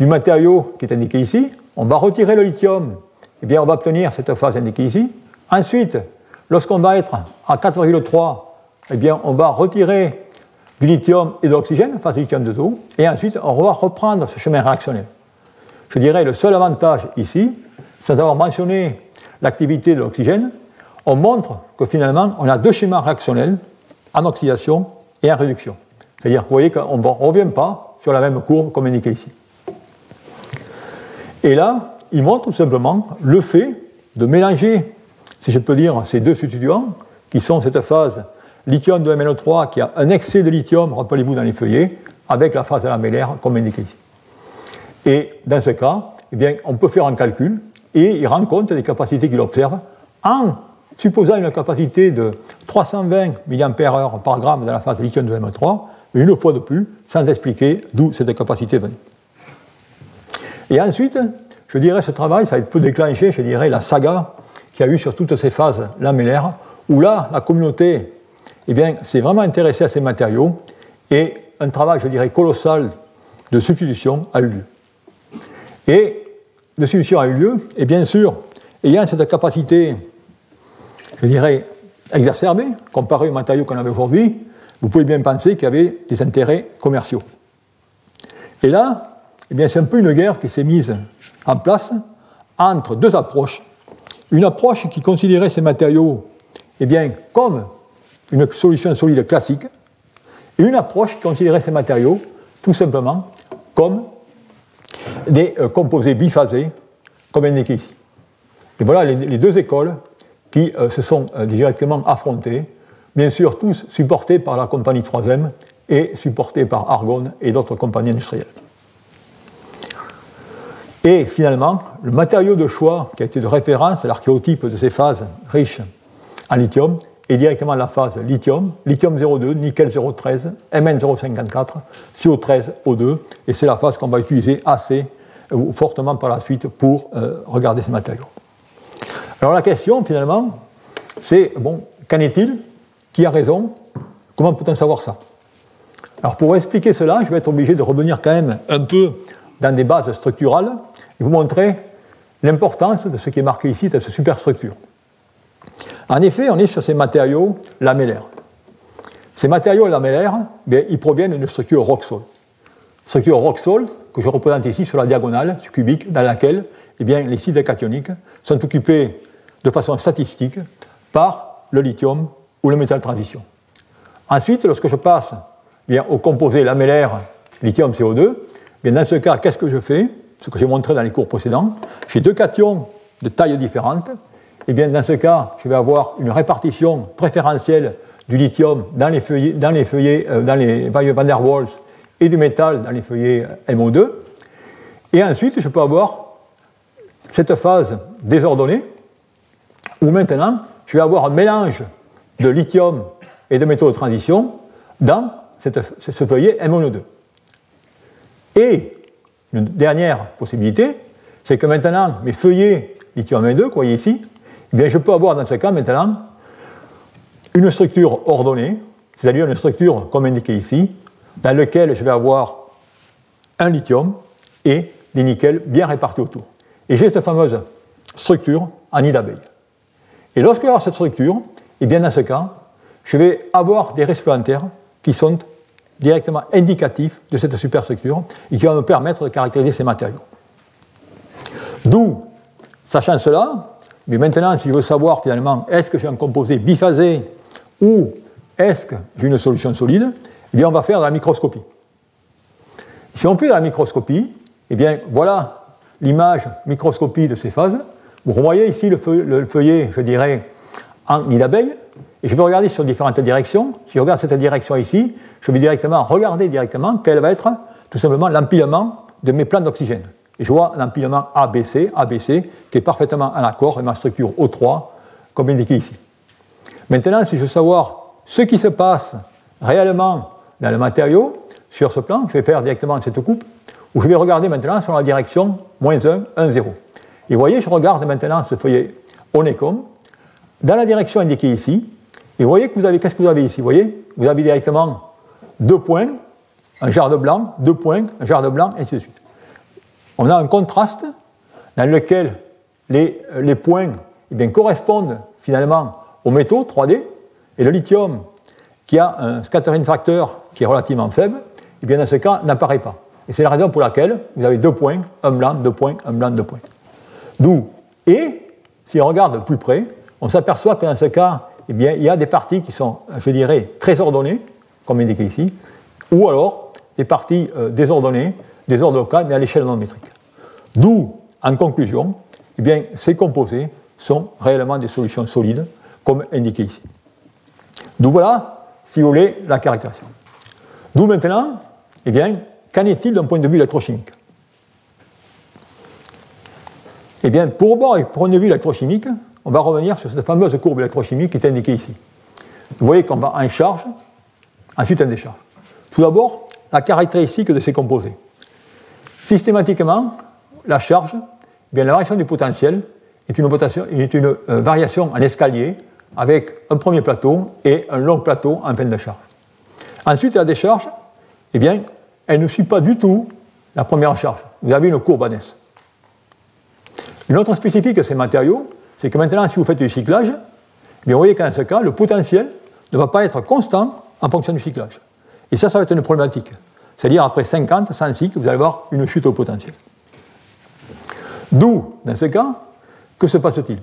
du matériau qui est indiqué ici, on va retirer le lithium, et eh bien on va obtenir cette phase indiquée ici. Ensuite, lorsqu'on va être à 4,3, eh bien on va retirer du lithium et de l'oxygène, phase lithium 2O, et ensuite on va reprendre ce chemin réactionnel. Je dirais le seul avantage ici, sans avoir mentionné l'activité de l'oxygène, on montre que finalement, on a deux schémas réactionnels en oxydation et en réduction. C'est-à-dire que vous voyez qu'on ne revient pas sur la même courbe comme indiqué ici. Et là, il montre tout simplement le fait de mélanger si je peux dire, ces deux substituants, qui sont cette phase lithium de MnO3 qui a un excès de lithium, rappelez-vous, dans les feuillets, avec la phase lamellaire, comme indiqué ici. Et dans ce cas, eh bien, on peut faire un calcul et il rend compte des capacités qu'il observe en supposant une capacité de 320 mAh par gramme dans la phase lithium de M3, une fois de plus, sans expliquer d'où cette capacité venait. Et ensuite, je dirais, ce travail, ça peut déclencher, je dirais, la saga qu'il y a eu sur toutes ces phases lamellaires, où là, la communauté eh s'est vraiment intéressée à ces matériaux, et un travail, je dirais, colossal de substitution a eu lieu. Et de substitution a eu lieu, et bien sûr, ayant cette capacité je dirais, exacerbé, comparé aux matériaux qu'on avait aujourd'hui, vous pouvez bien penser qu'il y avait des intérêts commerciaux. Et là, eh c'est un peu une guerre qui s'est mise en place entre deux approches. Une approche qui considérait ces matériaux eh bien, comme une solution solide classique, et une approche qui considérait ces matériaux tout simplement comme des euh, composés biphasés, comme indiqué ici. Et voilà les deux écoles qui euh, se sont euh, directement affrontés, bien sûr tous supportés par la compagnie 3M et supportés par Argonne et d'autres compagnies industrielles. Et finalement, le matériau de choix qui a été de référence, l'archéotype de ces phases riches en lithium, est directement la phase lithium, lithium 02, nickel 013, Mn 054, CO13, O2, et c'est la phase qu'on va utiliser assez ou fortement par la suite pour euh, regarder ces matériaux. Alors la question, finalement, c'est, bon, qu'en est-il Qui a raison Comment peut-on savoir ça Alors pour expliquer cela, je vais être obligé de revenir quand même un peu dans des bases structurales et vous montrer l'importance de ce qui est marqué ici, de cette superstructure. En effet, on est sur ces matériaux lamellaires. Ces matériaux lamellaires, bien, ils proviennent d'une structure rock-sol. Structure rock-sol que je représente ici sur la diagonale cubique dans laquelle eh bien, les sites cationiques sont occupés de façon statistique par le lithium ou le métal transition. Ensuite, lorsque je passe bien, au composé lamellaire lithium-CO2, bien, dans ce cas, qu'est-ce que je fais? Ce que j'ai montré dans les cours précédents. J'ai deux cations de taille différente. Et bien, dans ce cas, je vais avoir une répartition préférentielle du lithium dans les feuillets, dans les, euh, dans les van der Waals et du métal dans les feuillets MO2. Et ensuite, je peux avoir cette phase désordonnée maintenant je vais avoir un mélange de lithium et de métaux de transition dans ce feuillet MnO2. Et une dernière possibilité, c'est que maintenant mes feuillets lithium M2, que vous voyez ici, eh bien, je peux avoir dans ce cas maintenant une structure ordonnée, c'est-à-dire une structure comme indiqué ici, dans laquelle je vais avoir un lithium et des nickels bien répartis autour. Et j'ai cette fameuse structure en nid d'abeille. Et lorsque y cette structure, et eh bien dans ce cas, je vais avoir des récipientaires qui sont directement indicatifs de cette superstructure et qui vont me permettre de caractériser ces matériaux. D'où, sachant cela, mais maintenant, si je veux savoir finalement, est-ce que j'ai un composé biphasé ou est-ce que j'ai une solution solide, eh bien, on va faire de la microscopie. Si on fait de la microscopie, eh bien, voilà l'image microscopie de ces phases. Vous voyez ici le, feuillet, je dirais, en nid d'abeille, et je vais regarder sur différentes directions. Si je regarde cette direction ici, je vais directement regarder directement quel va être tout simplement l'empilement de mes plans d'oxygène. Et je vois l'empilement ABC, ABC, qui est parfaitement en accord avec ma structure O3, comme indiqué ici. Maintenant, si je veux savoir ce qui se passe réellement dans le matériau, sur ce plan, je vais faire directement cette coupe, où je vais regarder maintenant sur la direction moins 1, 1, 0. Et vous voyez, je regarde maintenant ce feuillet Onecom dans la direction indiquée ici. Et vous voyez que vous avez, qu'est-ce que vous avez ici? Vous voyez, vous avez directement deux points, un de blanc, deux points, un de blanc, et ainsi de suite. On a un contraste dans lequel les, les points eh bien, correspondent finalement aux métaux 3D, et le lithium, qui a un scattering factor qui est relativement faible, eh bien dans ce cas n'apparaît pas. Et c'est la raison pour laquelle vous avez deux points, un blanc, deux points, un blanc, deux points. D'où, et si on regarde de plus près, on s'aperçoit que dans ce cas, eh bien, il y a des parties qui sont, je dirais, très ordonnées, comme indiqué ici, ou alors des parties euh, désordonnées, des ordres mais à l'échelle non métrique. D'où, en conclusion, eh bien, ces composés sont réellement des solutions solides, comme indiqué ici. D'où voilà, si vous voulez, la caractérisation. D'où maintenant, eh bien, qu'en est-il d'un point de vue électrochimique? Eh bien, pour voir avec point de vue électrochimique, on va revenir sur cette fameuse courbe électrochimique qui est indiquée ici. Vous voyez qu'on va en charge, ensuite en décharge. Tout d'abord, la caractéristique de ces composés. Systématiquement, la charge, eh bien, la variation du potentiel est une, euh, variation en escalier avec un premier plateau et un long plateau en fin de charge. Ensuite, la décharge, eh bien, elle ne suit pas du tout la première charge. Vous avez une courbe S. Une autre spécifique de ces matériaux, c'est que maintenant, si vous faites du cyclage, eh vous voyez qu'en ce cas, le potentiel ne va pas être constant en fonction du cyclage. Et ça, ça va être une problématique. C'est-à-dire, après 50, 100 cycles, vous allez avoir une chute au potentiel. D'où, dans ce cas, que se passe-t-il?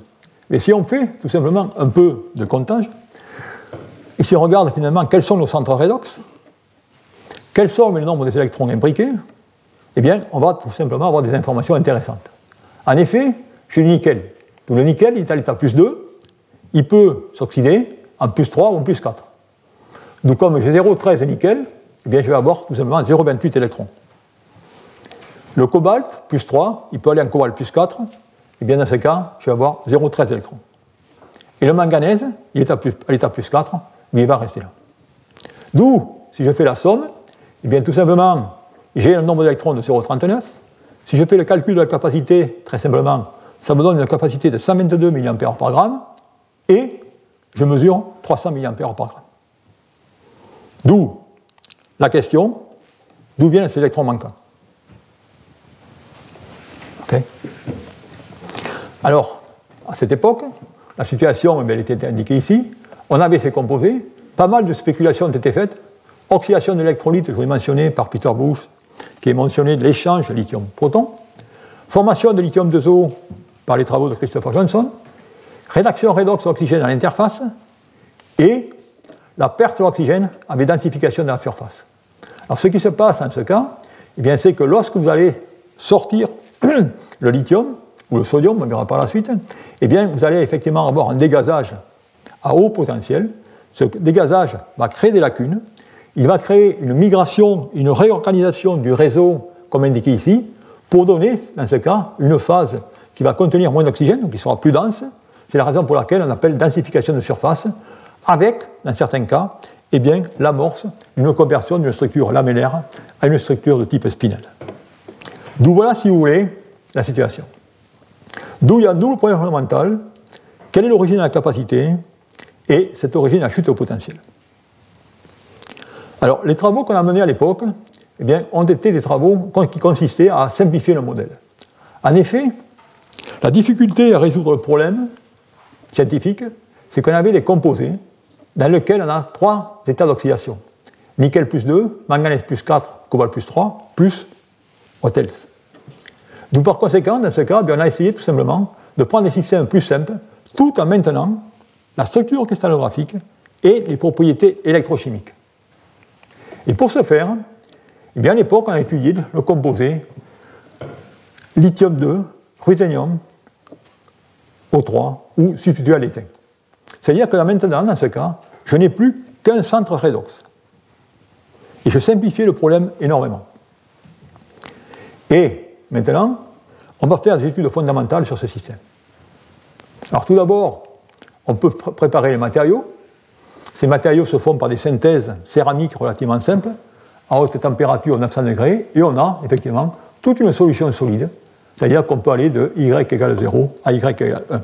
Mais si on fait tout simplement un peu de comptage, et si on regarde finalement quels sont nos centres redox, quels sont le nombre des électrons imbriqués, eh bien, on va tout simplement avoir des informations intéressantes. En effet, j'ai le nickel. Le nickel, il est à l'état plus 2, il peut s'oxyder en plus 3 ou en plus 4. Donc comme j'ai 0,13 nickel, eh bien, je vais avoir tout simplement 0,28 électrons. Le cobalt, plus 3, il peut aller en cobalt plus 4, et bien dans ce cas, je vais avoir 0,13 électrons. Et le manganèse, il est à l'état plus 4, mais il va rester là. D'où, si je fais la somme, eh bien tout simplement, j'ai un nombre d'électrons de 0,39. Si je fais le calcul de la capacité, très simplement, ça me donne une capacité de 122 mA par gramme, et je mesure 300 mA par gramme. D'où la question, d'où viennent ces électrons manquants Alors, à cette époque, la situation eh elle était indiquée ici. On avait ces composés. Pas mal de spéculations ont été faites. Oxydation d'électrolytes, je vous ai mentionné par Peter Bush, qui est mentionné de l'échange lithium-proton. Formation de lithium 2O par les travaux de Christopher Johnson. Rédaction redox oxygène à l'interface. Et la perte d'oxygène avec densification de la surface. Alors ce qui se passe en ce cas, eh c'est que lorsque vous allez sortir le lithium, ou le sodium, on verra par la suite, eh bien, vous allez effectivement avoir un dégazage à haut potentiel. Ce dégazage va créer des lacunes, il va créer une migration, une réorganisation du réseau, comme indiqué ici, pour donner, dans ce cas, une phase qui va contenir moins d'oxygène, donc qui sera plus dense. C'est la raison pour laquelle on appelle densification de surface, avec, dans certains cas, eh bien, l'amorce d'une conversion d'une structure lamellaire à une structure de type spinel. D'où voilà, si vous voulez, la situation. D'où il y a un double point fondamental. Quelle est l'origine de la capacité Et cette origine, la chute au potentiel? Alors, les travaux qu'on a menés à l'époque eh bien, ont été des travaux qui consistaient à simplifier le modèle. En effet, la difficulté à résoudre le problème scientifique, c'est qu'on avait des composés dans lesquels on a trois états d'oxydation. Nickel plus 2, manganèse plus 4, cobalt plus 3, plus what else D'où par conséquent, dans ce cas, on a essayé tout simplement de prendre des systèmes plus simples, tout en maintenant la structure cristallographique et les propriétés électrochimiques. Et pour ce faire, eh bien, à l'époque, on a étudié le composé lithium-2, ruthénium, O3 ou substitué à l'étain. C'est-à-dire que maintenant, dans ce cas, je n'ai plus qu'un centre redox. Et je simplifie le problème énormément. Et Maintenant, on va faire des études fondamentales sur ce système. Alors tout d'abord, on peut préparer les matériaux. Ces matériaux se font par des synthèses céramiques relativement simples, à haute température 900 degrés, et on a effectivement toute une solution solide, c'est-à-dire qu'on peut aller de Y égale 0 à Y égale 1.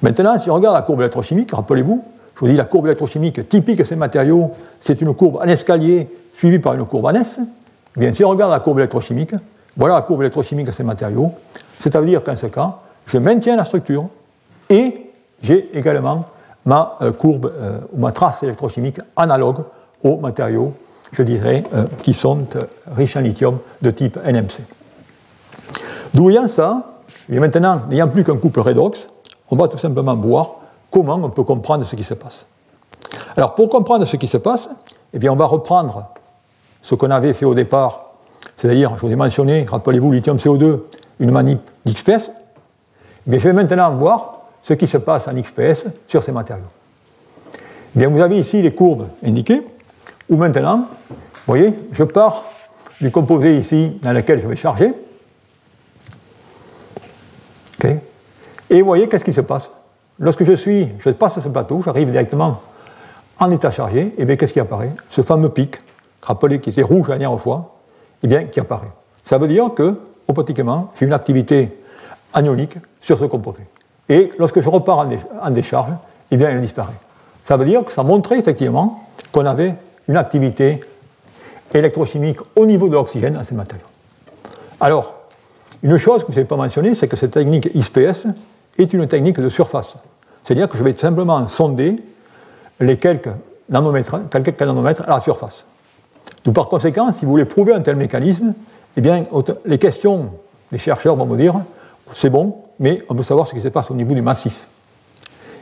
Maintenant, si on regarde la courbe électrochimique, rappelez-vous, je vous dis la courbe électrochimique typique de ces matériaux, c'est une courbe en escalier suivie par une courbe en S. Bien, si on regarde la courbe électrochimique, voilà la courbe électrochimique de ces matériaux. C'est-à-dire qu'en ce cas, je maintiens la structure et j'ai également ma euh, courbe euh, ou ma trace électrochimique analogue aux matériaux, je dirais, euh, qui sont riches en lithium de type NMC. D'où vient ça? Et maintenant, n'ayant plus qu'un couple redox, on va tout simplement voir comment on peut comprendre ce qui se passe. Alors, pour comprendre ce qui se passe, eh bien, on va reprendre ce qu'on avait fait au départ c'est-à-dire, je vous ai mentionné, rappelez-vous, lithium CO2, une manip d'XPS. je vais maintenant voir ce qui se passe en XPS sur ces matériaux. bien, vous avez ici les courbes indiquées, où maintenant, vous voyez, je pars du composé ici dans lequel je vais charger. Et vous voyez, qu'est-ce qui se passe? Lorsque je suis, je passe ce plateau, j'arrive directement en état chargé, et bien qu'est-ce qui apparaît? Ce fameux pic, rappelez qui était rouge la dernière fois, et bien qui apparaît. Ça veut dire que, automatiquement, j'ai une activité anionique sur ce composé. Et lorsque je repars en, décharge, eh bien, elle disparaît. Ça veut dire que ça montrait effectivement qu'on avait une activité électrochimique au niveau de l'oxygène dans ces matériaux. Alors, une chose que je n'ai pas mentionnée, c'est que cette technique XPS est une technique de surface. C'est-à-dire que je vais simplement sonder les quelques nanomètres, quelques nanomètres à la surface. Donc, par conséquent, si vous voulez prouver un tel mécanisme, eh bien, les questions des chercheurs vont me dire c'est bon, mais on veut savoir ce qui se passe au niveau du massif.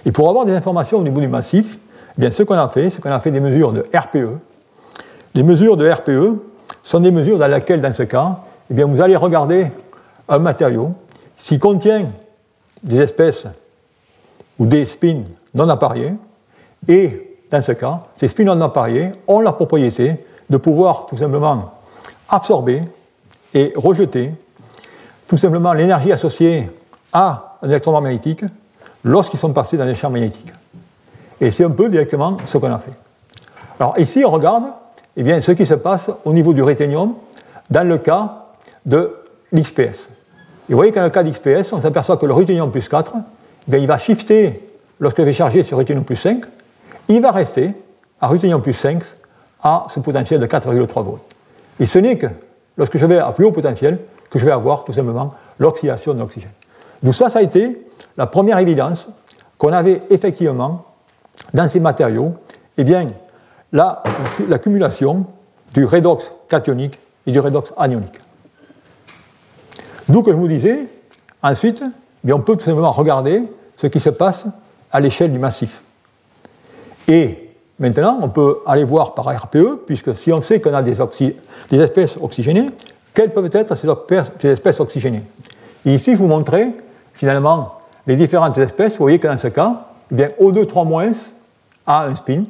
Et pour avoir des informations au niveau du massif, eh bien, ce qu'on a fait, c'est qu'on a fait des mesures de RPE. Les mesures de RPE sont des mesures dans lesquelles, dans ce cas, eh bien, vous allez regarder un matériau, s'il contient des espèces ou des spins non appariés, et dans ce cas, ces spins non appariés ont la propriété de pouvoir tout simplement absorber et rejeter tout simplement l'énergie associée à un électron magnétique lorsqu'ils sont passés dans les champs magnétiques. Et c'est un peu directement ce qu'on a fait. Alors ici, on regarde eh bien, ce qui se passe au niveau du rhéténium dans le cas de l'XPS. Et vous voyez qu'en le cas d'XPS, on s'aperçoit que le ruthénium plus 4, eh il va shifter lorsque je vais charger sur ruthénium plus 5, il va rester à ruthénium plus 5 à ce potentiel de 4,3 volts. Et ce n'est que lorsque je vais à plus haut potentiel que je vais avoir tout simplement l'oxydation de l'oxygène. Donc ça, ça a été la première évidence qu'on avait effectivement dans ces matériaux, eh bien, l'accumulation du redox cationique et du redox anionique. D'où que je vous disais, ensuite, eh on peut tout simplement regarder ce qui se passe à l'échelle du massif. Et maintenant, on peut aller voir par RPE, puisque si on sait qu'on a des, des, espèces oxygénées, quelles peuvent être ces espèces oxygénées Et ici, je vous montrer finalement les différentes espèces. Vous voyez que dans ce cas, eh bien, O2 3- a un spin,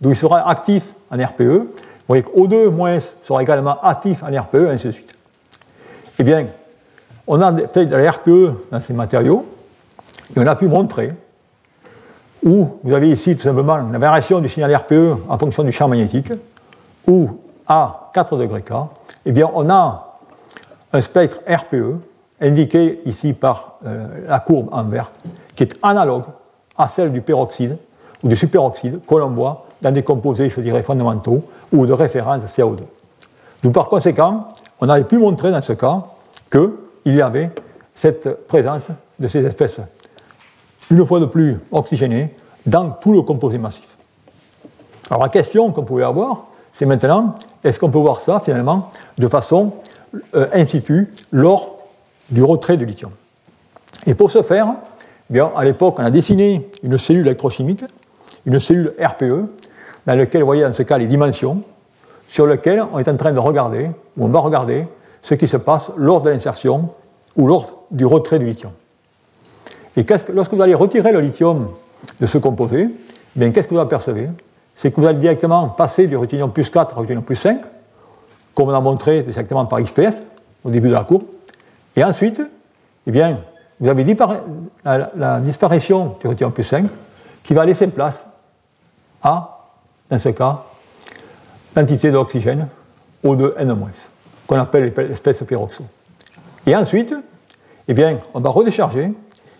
d'où il sera actif en RPE. Vous voyez que O2- sera également actif en RPE, et ainsi de suite. Eh bien, on a fait de la RPE dans ces matériaux, et on a pu montrer où vous avez ici tout simplement la variation du signal RPE en fonction du champ magnétique, où à 4 degrés K, eh bien, on a un spectre RPE indiqué ici par euh, la courbe en vert, qui est analogue à celle du peroxyde ou du superoxyde que l'on voit dans des composés, je dirais, fondamentaux ou de référence CO2. Donc, par conséquent, on avait pu montrer dans ce cas qu'il y avait cette présence de ces espèces, une fois de plus oxygénées, dans tout le composé massif. Alors la question qu'on pouvait avoir, c'est maintenant, est-ce qu'on peut voir ça finalement de façon euh, in situ lors du retrait du lithium Et pour ce faire, eh bien, à l'époque, on a dessiné une cellule électrochimique, une cellule RPE, dans laquelle vous voyez dans ce cas les dimensions, sur lesquelles on est en train de regarder, ou on va regarder, ce qui se passe lors de l'insertion ou lors du retrait du lithium. Et lorsque vous allez retirer le lithium de ce composé, eh qu'est-ce que vous apercevez? C'est que vous allez directement passer du ruthénium plus 4 au ruthénium plus 5, comme on a montré directement par XPS au début de la courbe. Et ensuite, eh bien, vous avez la, disparition du ruthénium plus 5 qui va laisser place à, dans ce cas, l'entité d'oxygène O2N-, qu'on appelle l'espèce pyroxo. Et ensuite, eh bien, on va redécharger,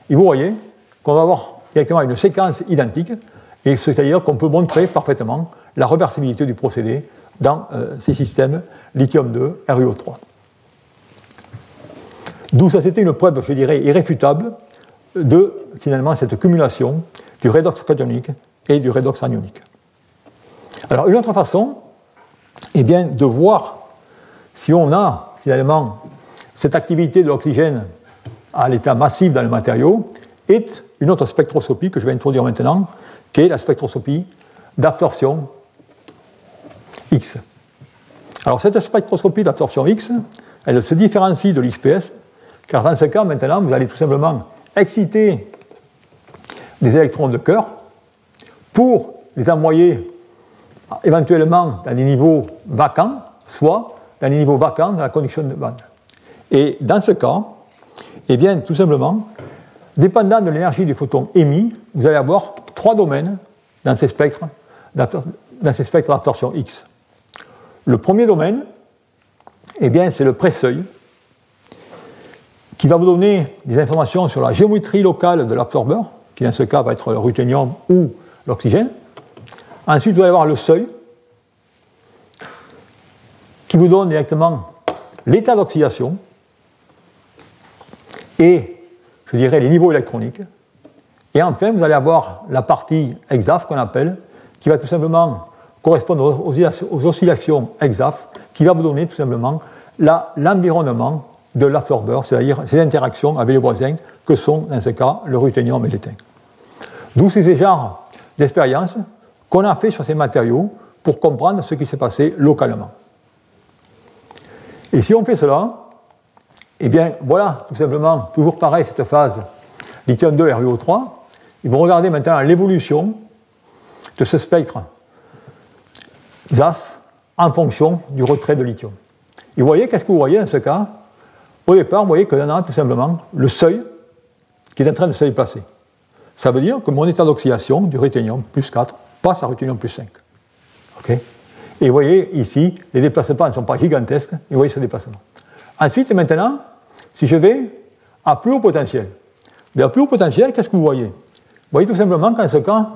et vous voyez qu'on va avoir directement une séquence identique, et c'est-à-dire qu'on peut montrer parfaitement la reversibilité du procédé dans euh, ces systèmes lithium-2, RuO3. D'où ça c'était une preuve, je dirais, irréfutable de finalement cette cumulation du redox cationique et du redox anionique. Alors une autre façon est bien de voir si on a finalement cette activité de l'oxygène à l'état massif dans le matériau est une autre spectroscopie que je vais introduire maintenant, qui est la spectroscopie d'absorption X. Alors cette spectroscopie d'absorption X, elle se différencie de l'XPS, car dans ce cas, maintenant, vous allez tout simplement exciter des électrons de cœur pour les envoyer éventuellement dans des niveaux vacants, soit dans les niveaux vacants de la conduction de bande. Et dans ce cas, eh bien, tout simplement, dépendant de l'énergie du photon émis, vous allez avoir trois domaines dans ces spectres, dans ces spectres d'absorption X. Le premier domaine, eh bien, c'est le pré-seuil, qui va vous donner des informations sur la géométrie locale de l'absorbeur, qui dans ce cas va être le ruthénium ou l'oxygène. Ensuite, vous allez avoir le seuil, qui vous donne directement l'état d'oxydation et, je dirais, les niveaux électroniques. Et enfin, vous allez avoir la partie EXAF qu'on appelle, qui va tout simplement correspondre aux, oscillations EXAF, qui va vous donner tout simplement l'environnement de l'absorbeur, c'est-à-dire ses interactions avec les voisins, que sont dans ce cas le ruthénium et l'étain. D'où ces genres d'expériences qu'on a fait sur ces matériaux pour comprendre ce qui s'est passé localement. Et si on fait cela, eh bien voilà, tout simplement, toujours pareil cette phase lithium 2 RuO3. Ils vont regarder maintenant l'évolution de ce spectre ZAS en fonction du retrait de lithium. Et vous voyez, qu'est-ce que vous voyez dans ce cas? Au départ, vous voyez y a tout simplement le seuil qui est en train de se déplacer. Ça veut dire que mon état d'oxydation du ruthénium plus 4 passe à ruthénium plus 5. et vous voyez ici, les déplacements ne sont pas gigantesques, et vous voyez ce déplacement. Ensuite, maintenant, si je vais à plus haut potentiel, à plus haut potentiel, qu'est-ce que vous voyez? Vous voyez tout simplement qu'en ce cas,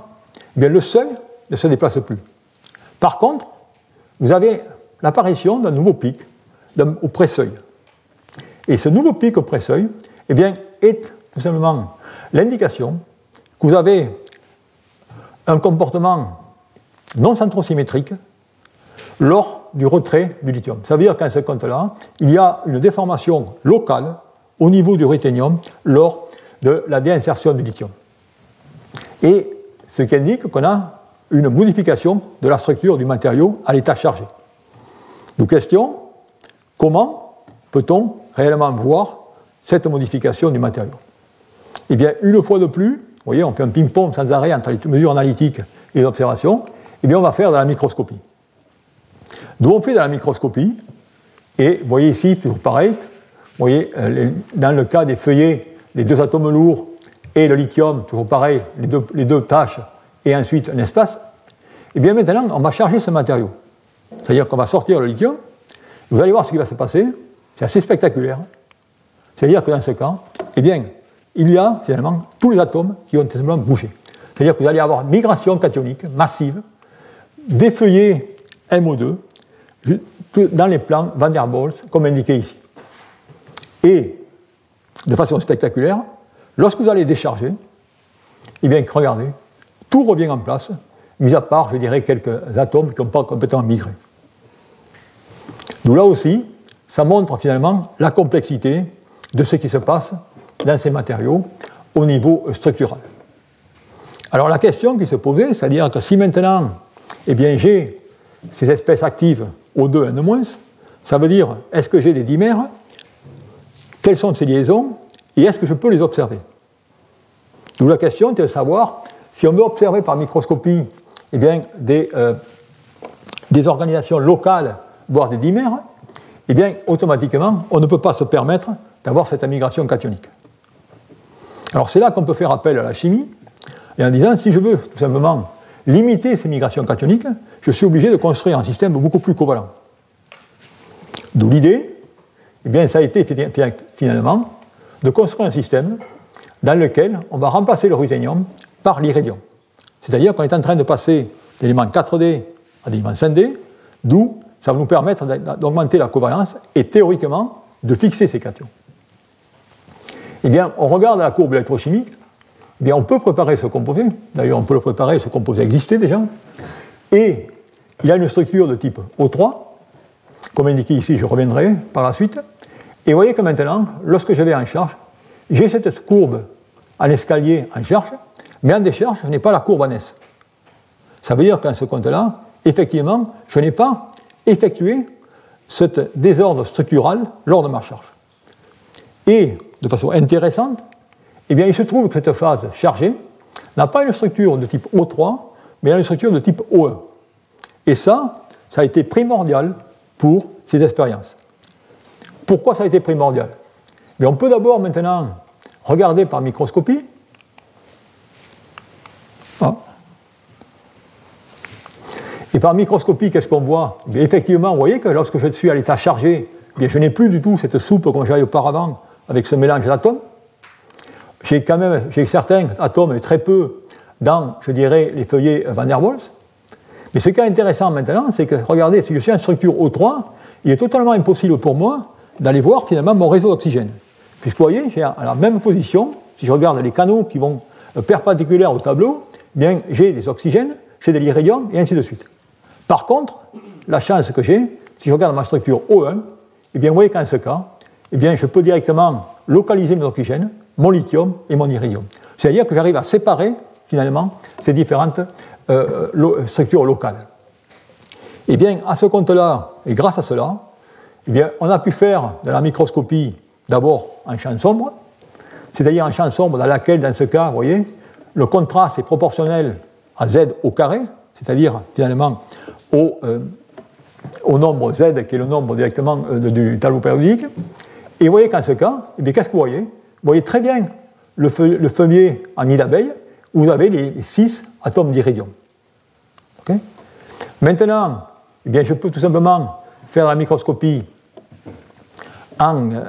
le seuil ne se déplace plus. Par contre, vous avez l'apparition d'un nouveau pic au pré-seuil. Et ce nouveau pic au pré-seuil eh bien, est tout simplement l'indication que vous avez un comportement non centrosymétrique lors du retrait du lithium. Ça veut dire qu'à ce compte-là, il y a une déformation locale au niveau du ruthénium lors de la déinsertion du lithium. Et ce qui indique qu'on a une modification de la structure du matériau à l'état chargé. Nous question, comment peut-on réellement voir cette modification du matériau? Eh bien, une fois de plus, vous voyez, on fait un ping-pong sans arrêt entre les mesures analytiques et les observations, eh bien, on va faire de la microscopie. D'où on fait de la microscopie, et vous voyez ici, toujours pareil, vous voyez, euh, dans le cas des feuillets, les deux atomes lourds et le lithium, toujours pareil, les deux, les tâches, et ensuite un espace, et eh bien maintenant, on va charger ce matériau. C'est-à-dire qu'on va sortir le lithium, vous allez voir ce qui va se passer, c'est assez spectaculaire. C'est-à-dire que dans ce cas, eh bien, il y a finalement tous les atomes qui vont simplement bouger. C'est-à-dire que vous allez avoir migration cationique massive, des feuillets MO2, dans les plans Van der Waals, comme indiqué ici. Et, de façon spectaculaire, lorsque vous allez décharger, eh bien, regardez, tout revient en place, mis à part, je dirais, quelques atomes qui n'ont pas complètement migré. D'où là aussi, ça montre finalement la complexité de ce qui se passe dans ces matériaux au niveau structural. Alors la question qui se posait, c'est-à-dire que si maintenant eh j'ai ces espèces actives O2 N-, ça veut dire est-ce que j'ai des dimères? Quelles sont ces liaisons? Et est-ce que je peux les observer? D'où la question est de savoir si on veut observer par microscopie eh bien, des, euh, des organisations locales, voire des dimères, eh bien, automatiquement, on ne peut pas se permettre d'avoir cette immigration cationique. Alors c'est là qu'on peut faire appel à la chimie, et en disant, si je veux tout simplement limiter ces migrations cationiques, je suis obligé de construire un système beaucoup plus covalent. D'où l'idée, eh bien, ça a été finalement de construire un système dans lequel on va remplacer le ruthénium par l'iridium. C'est-à-dire qu'on est en train de passer d'éléments 4D à des éléments 5D, d'où ça va nous permettre d'augmenter la covalence et théoriquement de fixer ces cations. Eh bien, on regarde la courbe électrochimique, eh bien, on peut préparer ce composé, d'ailleurs on peut le préparer, ce composé existait déjà, et il a une structure de type O3, comme indiqué ici, je reviendrai par la suite, et vous voyez que maintenant, lorsque je vais en charge, j'ai cette courbe en escalier en charge, mais en décharge, je n'ai pas la courbe en S. Ça veut dire qu'en ce compte-là, effectivement, je n'ai pas effectué ce désordre structural lors de ma charge. Et, de façon intéressante, eh bien, il se trouve que cette phase chargée n'a pas une structure de type O3, mais une structure de type O1. Et ça, ça a été primordial pour ces expériences. Pourquoi ça a été primordial? Mais On peut d'abord maintenant regarder par microscopie. Ah. Et par microscopie, qu'est-ce qu'on voit? Effectivement, vous voyez que lorsque je suis à l'état chargé, eh je n'ai plus du tout cette soupe comme j'avais auparavant avec ce mélange d'atomes. J'ai quand même j'ai certains atomes, mais très peu, dans, je dirais, les feuillets Van der Waals. Mais ce qui est intéressant maintenant, c'est que, regardez, si je suis en structure O3, il est totalement impossible pour moi d'aller voir finalement mon réseau d'oxygène. Puisque vous voyez, j'ai la même position, si je regarde les canaux qui vont euh, perpendiculaires au tableau, eh j'ai des oxygènes, j'ai des l'iridium, et ainsi de suite. Par contre, la chance que j'ai, si je regarde ma structure O1, eh bien vous voyez qu'en ce cas, eh bien, je peux directement localiser mes oxygènes, mon lithium et mon iridium. C'est-à-dire que j'arrive à séparer finalement ces différentes euh, structures locales. Eh bien, à ce compte-là, et grâce à cela, bien, on a pu faire de la microscopie d'abord en champ sombre, c'est-à-dire en champ sombre dans laquelle, dans ce cas, vous voyez, le contraste est proportionnel à z au carré, c'est-à-dire finalement au, euh, au, nombre z, qui est le nombre directement du tableau périodique. Et vous voyez qu'en ce cas, eh qu'est-ce que vous voyez? Vous voyez très bien le, feuillet en nid d'abeille, où vous avez les 6 atomes d'iridium. Maintenant, eh bien, je peux tout simplement faire la microscopie en, euh,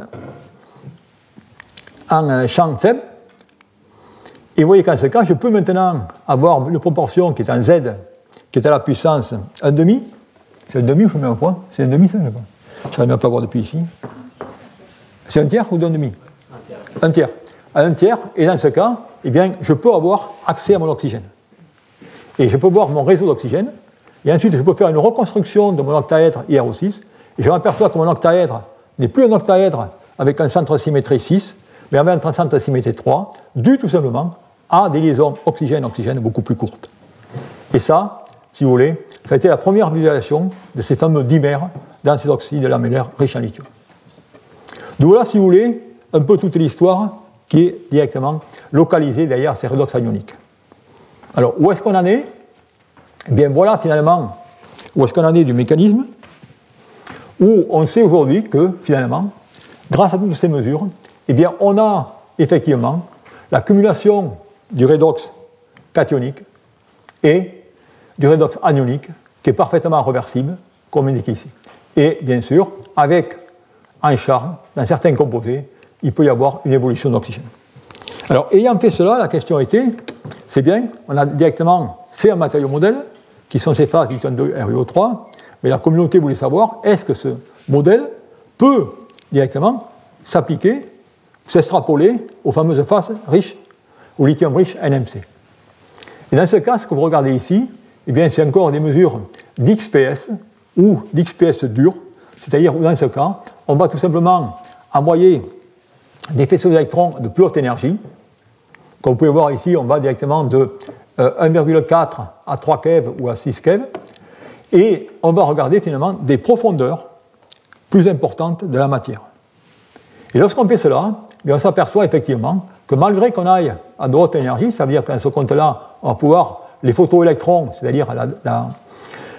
en euh, champ faible. Et vous voyez qu'en ce cas, je peux maintenant avoir une proportion qui est en Z, qui est à la puissance 1,5. C'est un demi ou je mets un point? C'est un demi, ça, je ne sais même pas voir depuis ici. C'est un tiers ou deux demi? Un tiers. Un tiers, et dans ce cas, eh bien, je peux avoir accès à mon oxygène. Et je peux voir mon réseau d'oxygène, et ensuite je peux faire une reconstruction de mon octaèdre IRO6, et je m'aperçois que mon octaèdre n'est plus un octaèdre avec un centre de symétrie 6, mais avec un centre de symétrie 3, dû tout simplement à des liaisons oxygène-oxygène beaucoup plus courtes. Et ça, si vous voulez, ça a été la première visualisation de ces fameux dimères dans ces oxydes lamellaires riches en lithium. Donc voilà, si vous voulez, un peu toute l'histoire qui est directement localisée derrière ces redox ioniques. Alors, où est-ce qu'on en est? Eh bien, voilà finalement où est-ce qu'on en est du mécanisme, où on sait aujourd'hui que finalement, grâce à toutes ces mesures, eh bien, on a effectivement l'accumulation du redox cationique et du redox anionique qui est parfaitement réversible, comme indiqué ici. Et bien sûr, avec en charme, dans certains composés, il peut y avoir une évolution d'oxygène. Alors, ayant fait cela, la question était, c'est bien, on a directement fait un matériau modèle, qui sont ces phases qui sont de RUO3, mais la communauté voulait savoir, est-ce que ce modèle peut directement s'appliquer, s'extrapoler aux fameuses phases riches, au lithium riche NMC. Et dans ce cas, ce que vous regardez ici, eh c'est encore des mesures d'XPS ou d'XPS dur, c'est-à-dire dans ce cas, on va tout simplement envoyer des faisceaux d'électrons de plus haute énergie. Comme vous pouvez voir ici, on va directement de 1,4 euh, à 3 keV ou à 6 keV. Et on va regarder finalement des profondeurs plus importantes de la matière. Et lorsqu'on fait cela, on s'aperçoit effectivement que malgré qu'on aille à de haute énergie, ça veut dire qu'à ce compte-là, on va pouvoir les photoélectrons, c'est-à-dire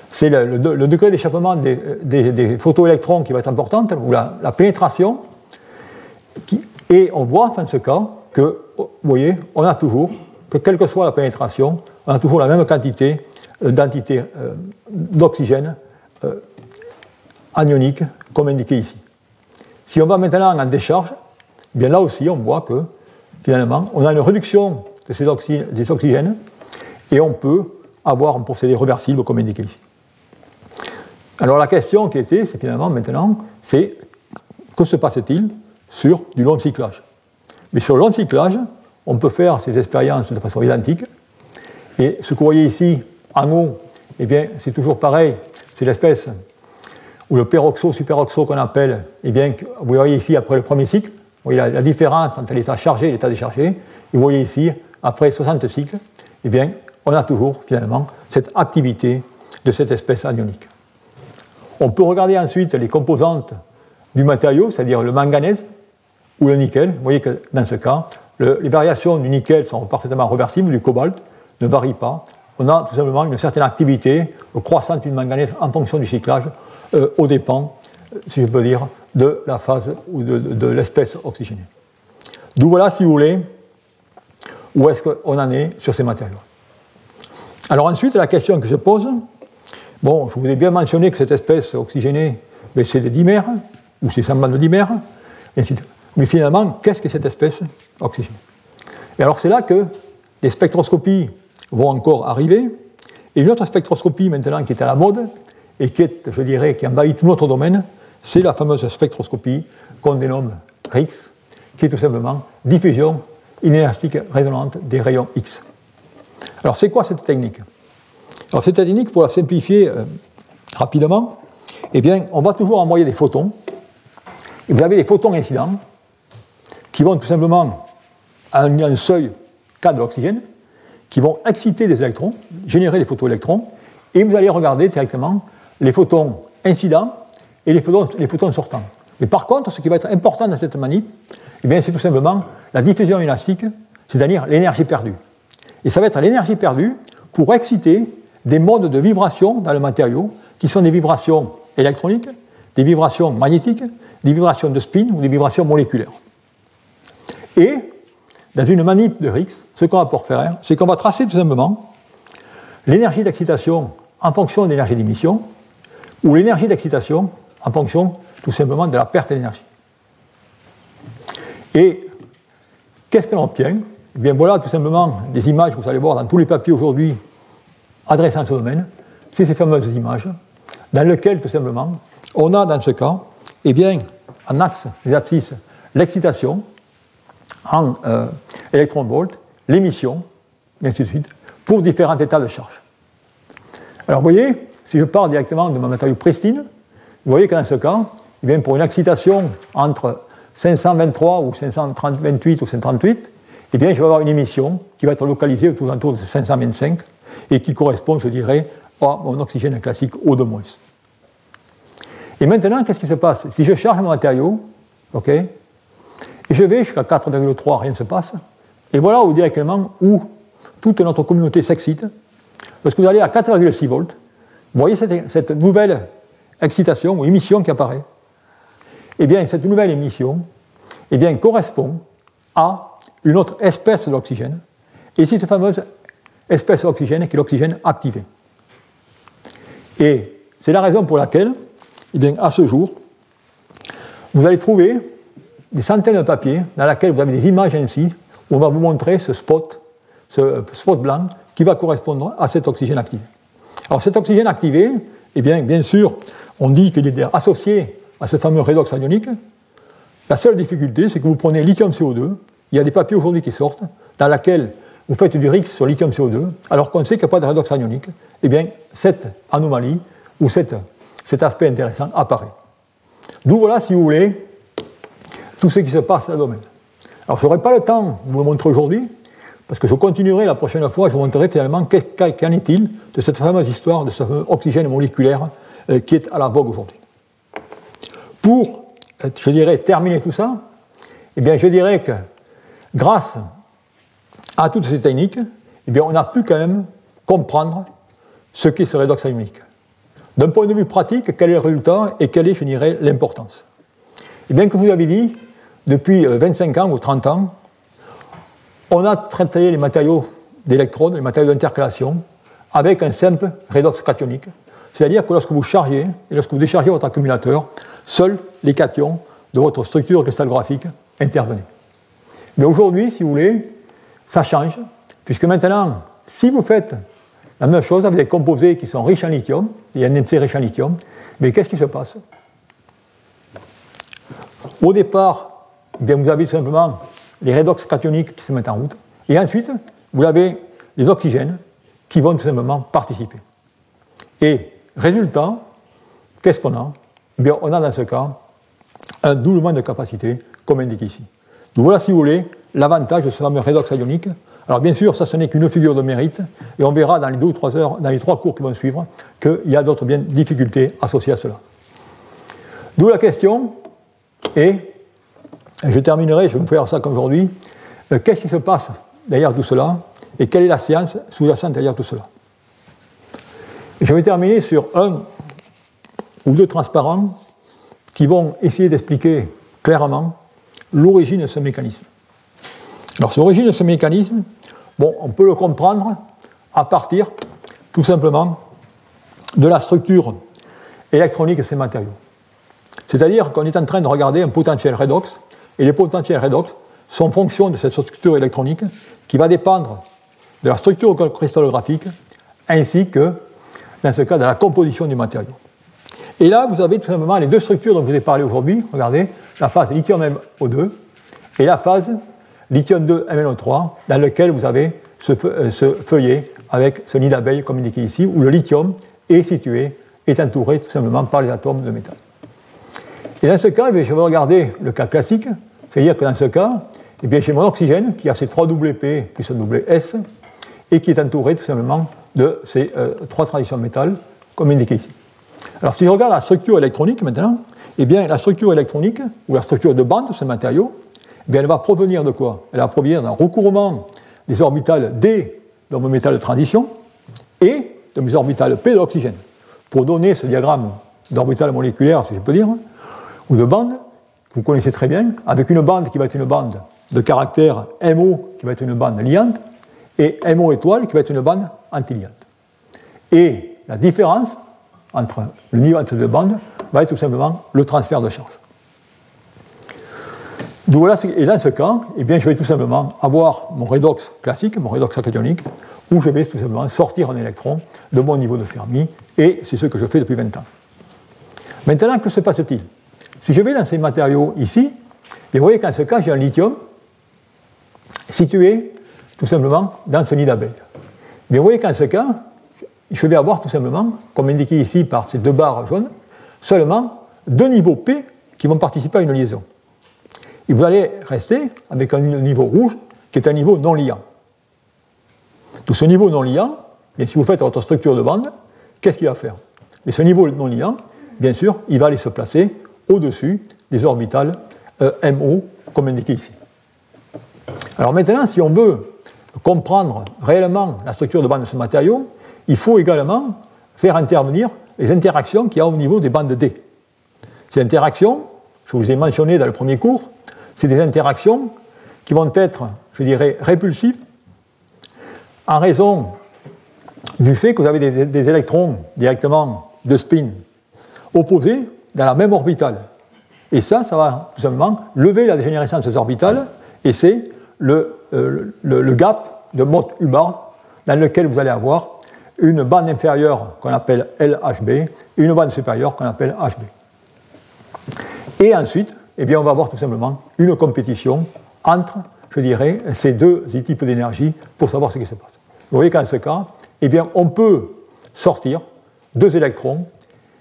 c'est le, degré d'échappement des, photoélectrons qui va être important, ou la, pénétration, et on voit dans ce cas que, vous voyez, on a toujours, que quelle que soit la pénétration, on a toujours la même quantité euh, d'entité euh, d'oxygène euh, anionique, comme indiqué ici. Si on va maintenant en décharge, bien là aussi, on voit que finalement, on a une réduction de ces des oxygènes et on peut avoir un procédé réversible comme indiqué ici. Alors la question qui était, c'est finalement maintenant, c'est que se passe-t-il sur du long cyclage? Mais sur le long cyclage, on peut faire ces expériences de façon identique. Et ce que vous voyez ici, en haut, eh bien, c'est toujours pareil, c'est l'espèce ou le peroxo, superoxo qu'on appelle, eh bien, vous voyez ici après le premier cycle, voyez la, différence entre l'état chargé et l'état déchargé, et vous voyez ici, après 60 cycles, eh bien, on a toujours finalement cette activité de cette espèce anionique. On peut regarder ensuite les composantes du matériau, c'est-à-dire le manganèse ou le nickel. Vous voyez que dans ce cas, les variations du nickel sont parfaitement reversibles, du cobalt ne varie pas. On a tout simplement une certaine activité croissante du manganèse en fonction du cyclage, euh, au dépend, si je peux dire, de la phase ou de, l'espèce oxygénée. D'où voilà, si vous voulez, où est-ce qu'on en est sur ces matériaux. Alors ensuite, la question que se pose, bon, je vous ai bien mentionné que cette espèce oxygénée, ben, c'est des dimères, ou c'est semblant de dimères, mais finalement, qu'est-ce que cette espèce oxygénée? Et alors c'est là que les spectroscopies vont encore arriver, et une autre spectroscopie maintenant qui est à la mode, et qui est, je dirais, qui envahit tout notre domaine, c'est la fameuse spectroscopie qu'on dénomme RIX, qui est tout simplement diffusion inélastique résonante des rayons X. Alors c'est quoi cette technique? Alors cette technique, pour la simplifier euh, rapidement, eh bien, on va toujours envoyer des photons, vous avez des photons incidents qui vont tout simplement à un, seuil K de qui vont exciter des électrons, générer des photoélectrons, et vous allez regarder directement les photons incidents et les photons, sortants. Mais par contre, ce qui va être important dans cette manip, eh c'est tout simplement la diffusion élastique, c'est-à-dire l'énergie perdue. Et ça va être l'énergie perdue pour exciter des modes de vibration dans le matériau qui sont des vibrations électroniques, des vibrations magnétiques, des vibrations de spin ou des vibrations moléculaires. Et dans une manip de Rix, ce qu'on va pouvoir faire, c'est qu'on va tracer tout simplement l'énergie d'excitation en fonction de l'énergie d'émission ou l'énergie d'excitation en fonction tout simplement de la perte d'énergie. Et qu'est-ce qu'on obtient? Eh bien voilà tout simplement des images que vous allez voir dans tous les papiers aujourd'hui adressant ce domaine. C'est ces fameuses images dans lesquelles tout simplement on a dans ce cas eh bien, en axe des abscisses l'excitation en euh, électron-volt, l'émission, et ainsi de suite, pour différents états de charge. Alors vous voyez, si je pars directement de ma matériau pristine, vous voyez que dans ce cas, eh bien, pour une excitation entre 523 ou 528 ou 538, eh bien, je vais avoir une émission qui va être localisée autour de 525 et qui correspond, je dirais, à mon oxygène classique O2-. Et maintenant, qu'est-ce qui se passe? Si je charge mon matériau, ok, et je vais jusqu'à 4,3, rien ne se passe, et voilà où directement où toute notre communauté s'excite, parce que vous allez à 4,6 volts, vous voyez cette, nouvelle excitation ou émission qui apparaît. Eh bien, cette nouvelle émission eh bien, correspond à une autre espèce d'oxygène. Et c'est cette fameuse espèce d'oxygène qui est l'oxygène activé. Et c'est la raison pour laquelle, eh bien, à ce jour, vous allez trouver des centaines de papiers dans lesquels vous avez des images ainsi, où on va vous montrer ce spot, ce spot blanc, qui va correspondre à cet oxygène activé. Alors cet oxygène activé, eh bien, bien sûr, on dit qu'il est associé à ce fameux redox ionique. La seule difficulté, c'est que vous prenez lithium CO2, il y a des papiers aujourd'hui qui sortent dans lesquels vous faites du RIX sur lithium CO2, alors qu'on sait qu'il n'y a pas de redox ionique, eh bien, cette anomalie ou cet aspect intéressant apparaît. D'où voilà, si vous voulez, tout ce qui se passe dans le domaine. Alors, je n'aurai pas le temps de vous le montrer aujourd'hui, parce que je continuerai la prochaine fois, je vous montrerai finalement qu'en est-il de cette fameuse histoire de ce fameux oxygène moléculaire euh, qui est à la vogue aujourd'hui. Pour, euh, je dirais, terminer tout ça, eh bien, je dirais que grâce à toutes ces techniques, eh bien, on a pu quand même comprendre ce qu'est ce redox. D'un point de vue pratique, quel est le résultat et quelle est, je dirais, l'importance? Eh bien, comme vous avez dit, depuis 25 euh, ans ou 30 ans, on a traité les matériaux d'électrodes, les matériaux d'intercalation, avec un simple redox cationique. C'est-à-dire que lorsque vous chargez et lorsque vous déchargez votre accumulateur, seuls les cations de votre structure cristallographique intervenaient. Mais aujourd'hui, si vous voulez, ça change, puisque maintenant, si vous faites la même chose avec des composés qui sont riches en lithium, et NMC riche en lithium, mais qu'est-ce qui se passe? Au départ, eh bien, vous avez tout simplement les redox cationiques qui se mettent en route, et ensuite, vous avez les oxygènes qui vont tout simplement participer. Et résultat, qu'est-ce qu'on a? Eh bien, On a dans ce cas un doublement de capacité, comme indiqué ici. Donc voilà, si vous voulez, l'avantage de ce fameux redox ionique. Alors bien sûr, ça ce n'est qu'une figure de mérite, et on verra dans les deux ou trois heures, dans les trois cours qui vont suivre, qu'il y a d'autres difficultés associées à cela. D'où la question, et je terminerai, je vais vous faire ça comme aujourd'hui, euh, qu'est-ce qui se passe derrière tout cela et quelle est la science sous-jacente derrière tout cela? je vais terminer sur un ou deux transparents qui vont essayer d'expliquer clairement l'origine de ce mécanisme. Alors, l'origine de ce mécanisme, bon, on peut le comprendre à partir, tout simplement, de la structure électronique de ces matériaux. C'est-à-dire qu'on est en train de regarder un potentiel redox, et les potentiels redox sont fonction de cette structure électronique qui va dépendre de la structure cristallographique ainsi que, dans ce cas, de la composition du matériau. Et là, vous avez tout simplement les deux structures dont je vous ai parlé aujourd'hui. Regardez, la phase lithium-MO2 et la phase lithium-2-MnO3, dans laquelle vous avez ce, euh, ce feuillet avec ce nid d'abeille, comme indiqué ici, où le lithium est situé, est entouré tout simplement par les atomes de métal. Et dans ce cas, eh je vais regarder le cas classique, c'est-à-dire que dans ce cas, eh j'ai mon oxygène qui a ses 3 WP plus un WS et qui est entouré tout simplement de ces euh, trois transitions métal, comme indiqué ici. Alors si je regarde la structure électronique maintenant, eh bien la structure électronique, ou la structure de bande de ce matériau, eh bien, elle va provenir de quoi? Elle va provenir d'un recouvrement des orbitales D dans mon métal de transition et de mes orbitales P de l'oxygène. Pour donner ce diagramme d'orbital moléculaire, si je peux dire, ou de bande, vous connaissez très bien, avec une bande qui va être une bande de caractère MO, qui va être une bande liante, et MO étoile, qui va être une bande antiliante. Et la différence entre le niveau entre deux bandes va être tout simplement le transfert de charge. et dans ce cas, eh bien, je vais tout simplement avoir mon redox classique, mon redox acadionique, où je vais tout simplement sortir un électron de mon niveau de Fermi, et c'est ce que je fais depuis 20 ans. Maintenant, que se passe-t-il? Si je vais dans ces matériaux ici, vous voyez qu'en ce cas, j'ai un lithium situé tout simplement dans ce nid d'abeille. Mais vous voyez qu'en ce cas, je vais avoir tout simplement, comme indiqué ici par ces deux barres jaunes, seulement deux niveaux P qui vont participer à une liaison. Et vous allez rester avec un niveau rouge qui est un niveau non liant. Tout ce niveau non liant, bien, si vous faites votre structure de bande, qu'est-ce qu'il va faire? Et ce niveau non liant, bien sûr, il va aller se placer au-dessus des orbitales euh, MO, comme indiqué ici. Alors maintenant, si on veut comprendre réellement la structure de bande de ce matériau, il faut également faire intervenir les interactions qu'il y a au niveau des bandes D. Ces interactions, je vous ai mentionné dans le premier cours, c'est des interactions qui vont être, je dirais, répulsives en raison du fait que vous avez des, électrons directement de spin opposés dans la même orbitale. Et ça, ça va tout simplement lever la dégénérescence orbitales, et c'est le, euh, le, gap de Mott-Hubbard dans lequel vous allez avoir une bande inférieure qu'on appelle LHB et une bande supérieure qu'on appelle HB. Et ensuite, eh bien, on va avoir tout simplement une compétition entre, je dirais, ces deux types d'énergie pour savoir ce qui se passe. Vous voyez qu'en ce cas, eh bien, on peut sortir deux électrons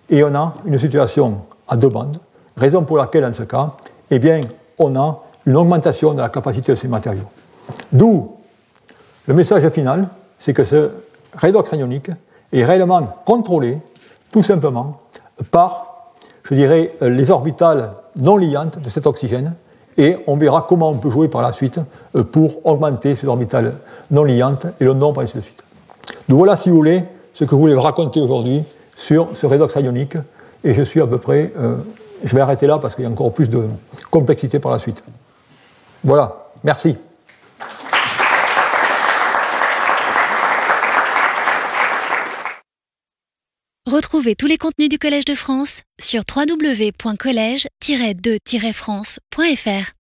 et on a une situation à deux bandes, raison pour laquelle, en ce cas, eh bien, on a une augmentation de la capacité de ces matériaux. D'où le message final, c'est que ce redox ionique est réellement contrôlé tout simplement par, je dirais, les orbitales non liantes de cet oxygène, et on verra comment on peut jouer par la suite euh, pour augmenter ces orbitales non liantes et le nombre, ainsi de suite. Donc voilà, si vous voulez, ce que je voulais vous raconter aujourd'hui sur ce redox ionique, et je suis à peu près, euh, je vais arrêter là parce qu'il y a encore plus de complexité par la suite. Voilà, merci. Retrouvez tous les contenus du Collège de France sur www.colège-2-france.fr.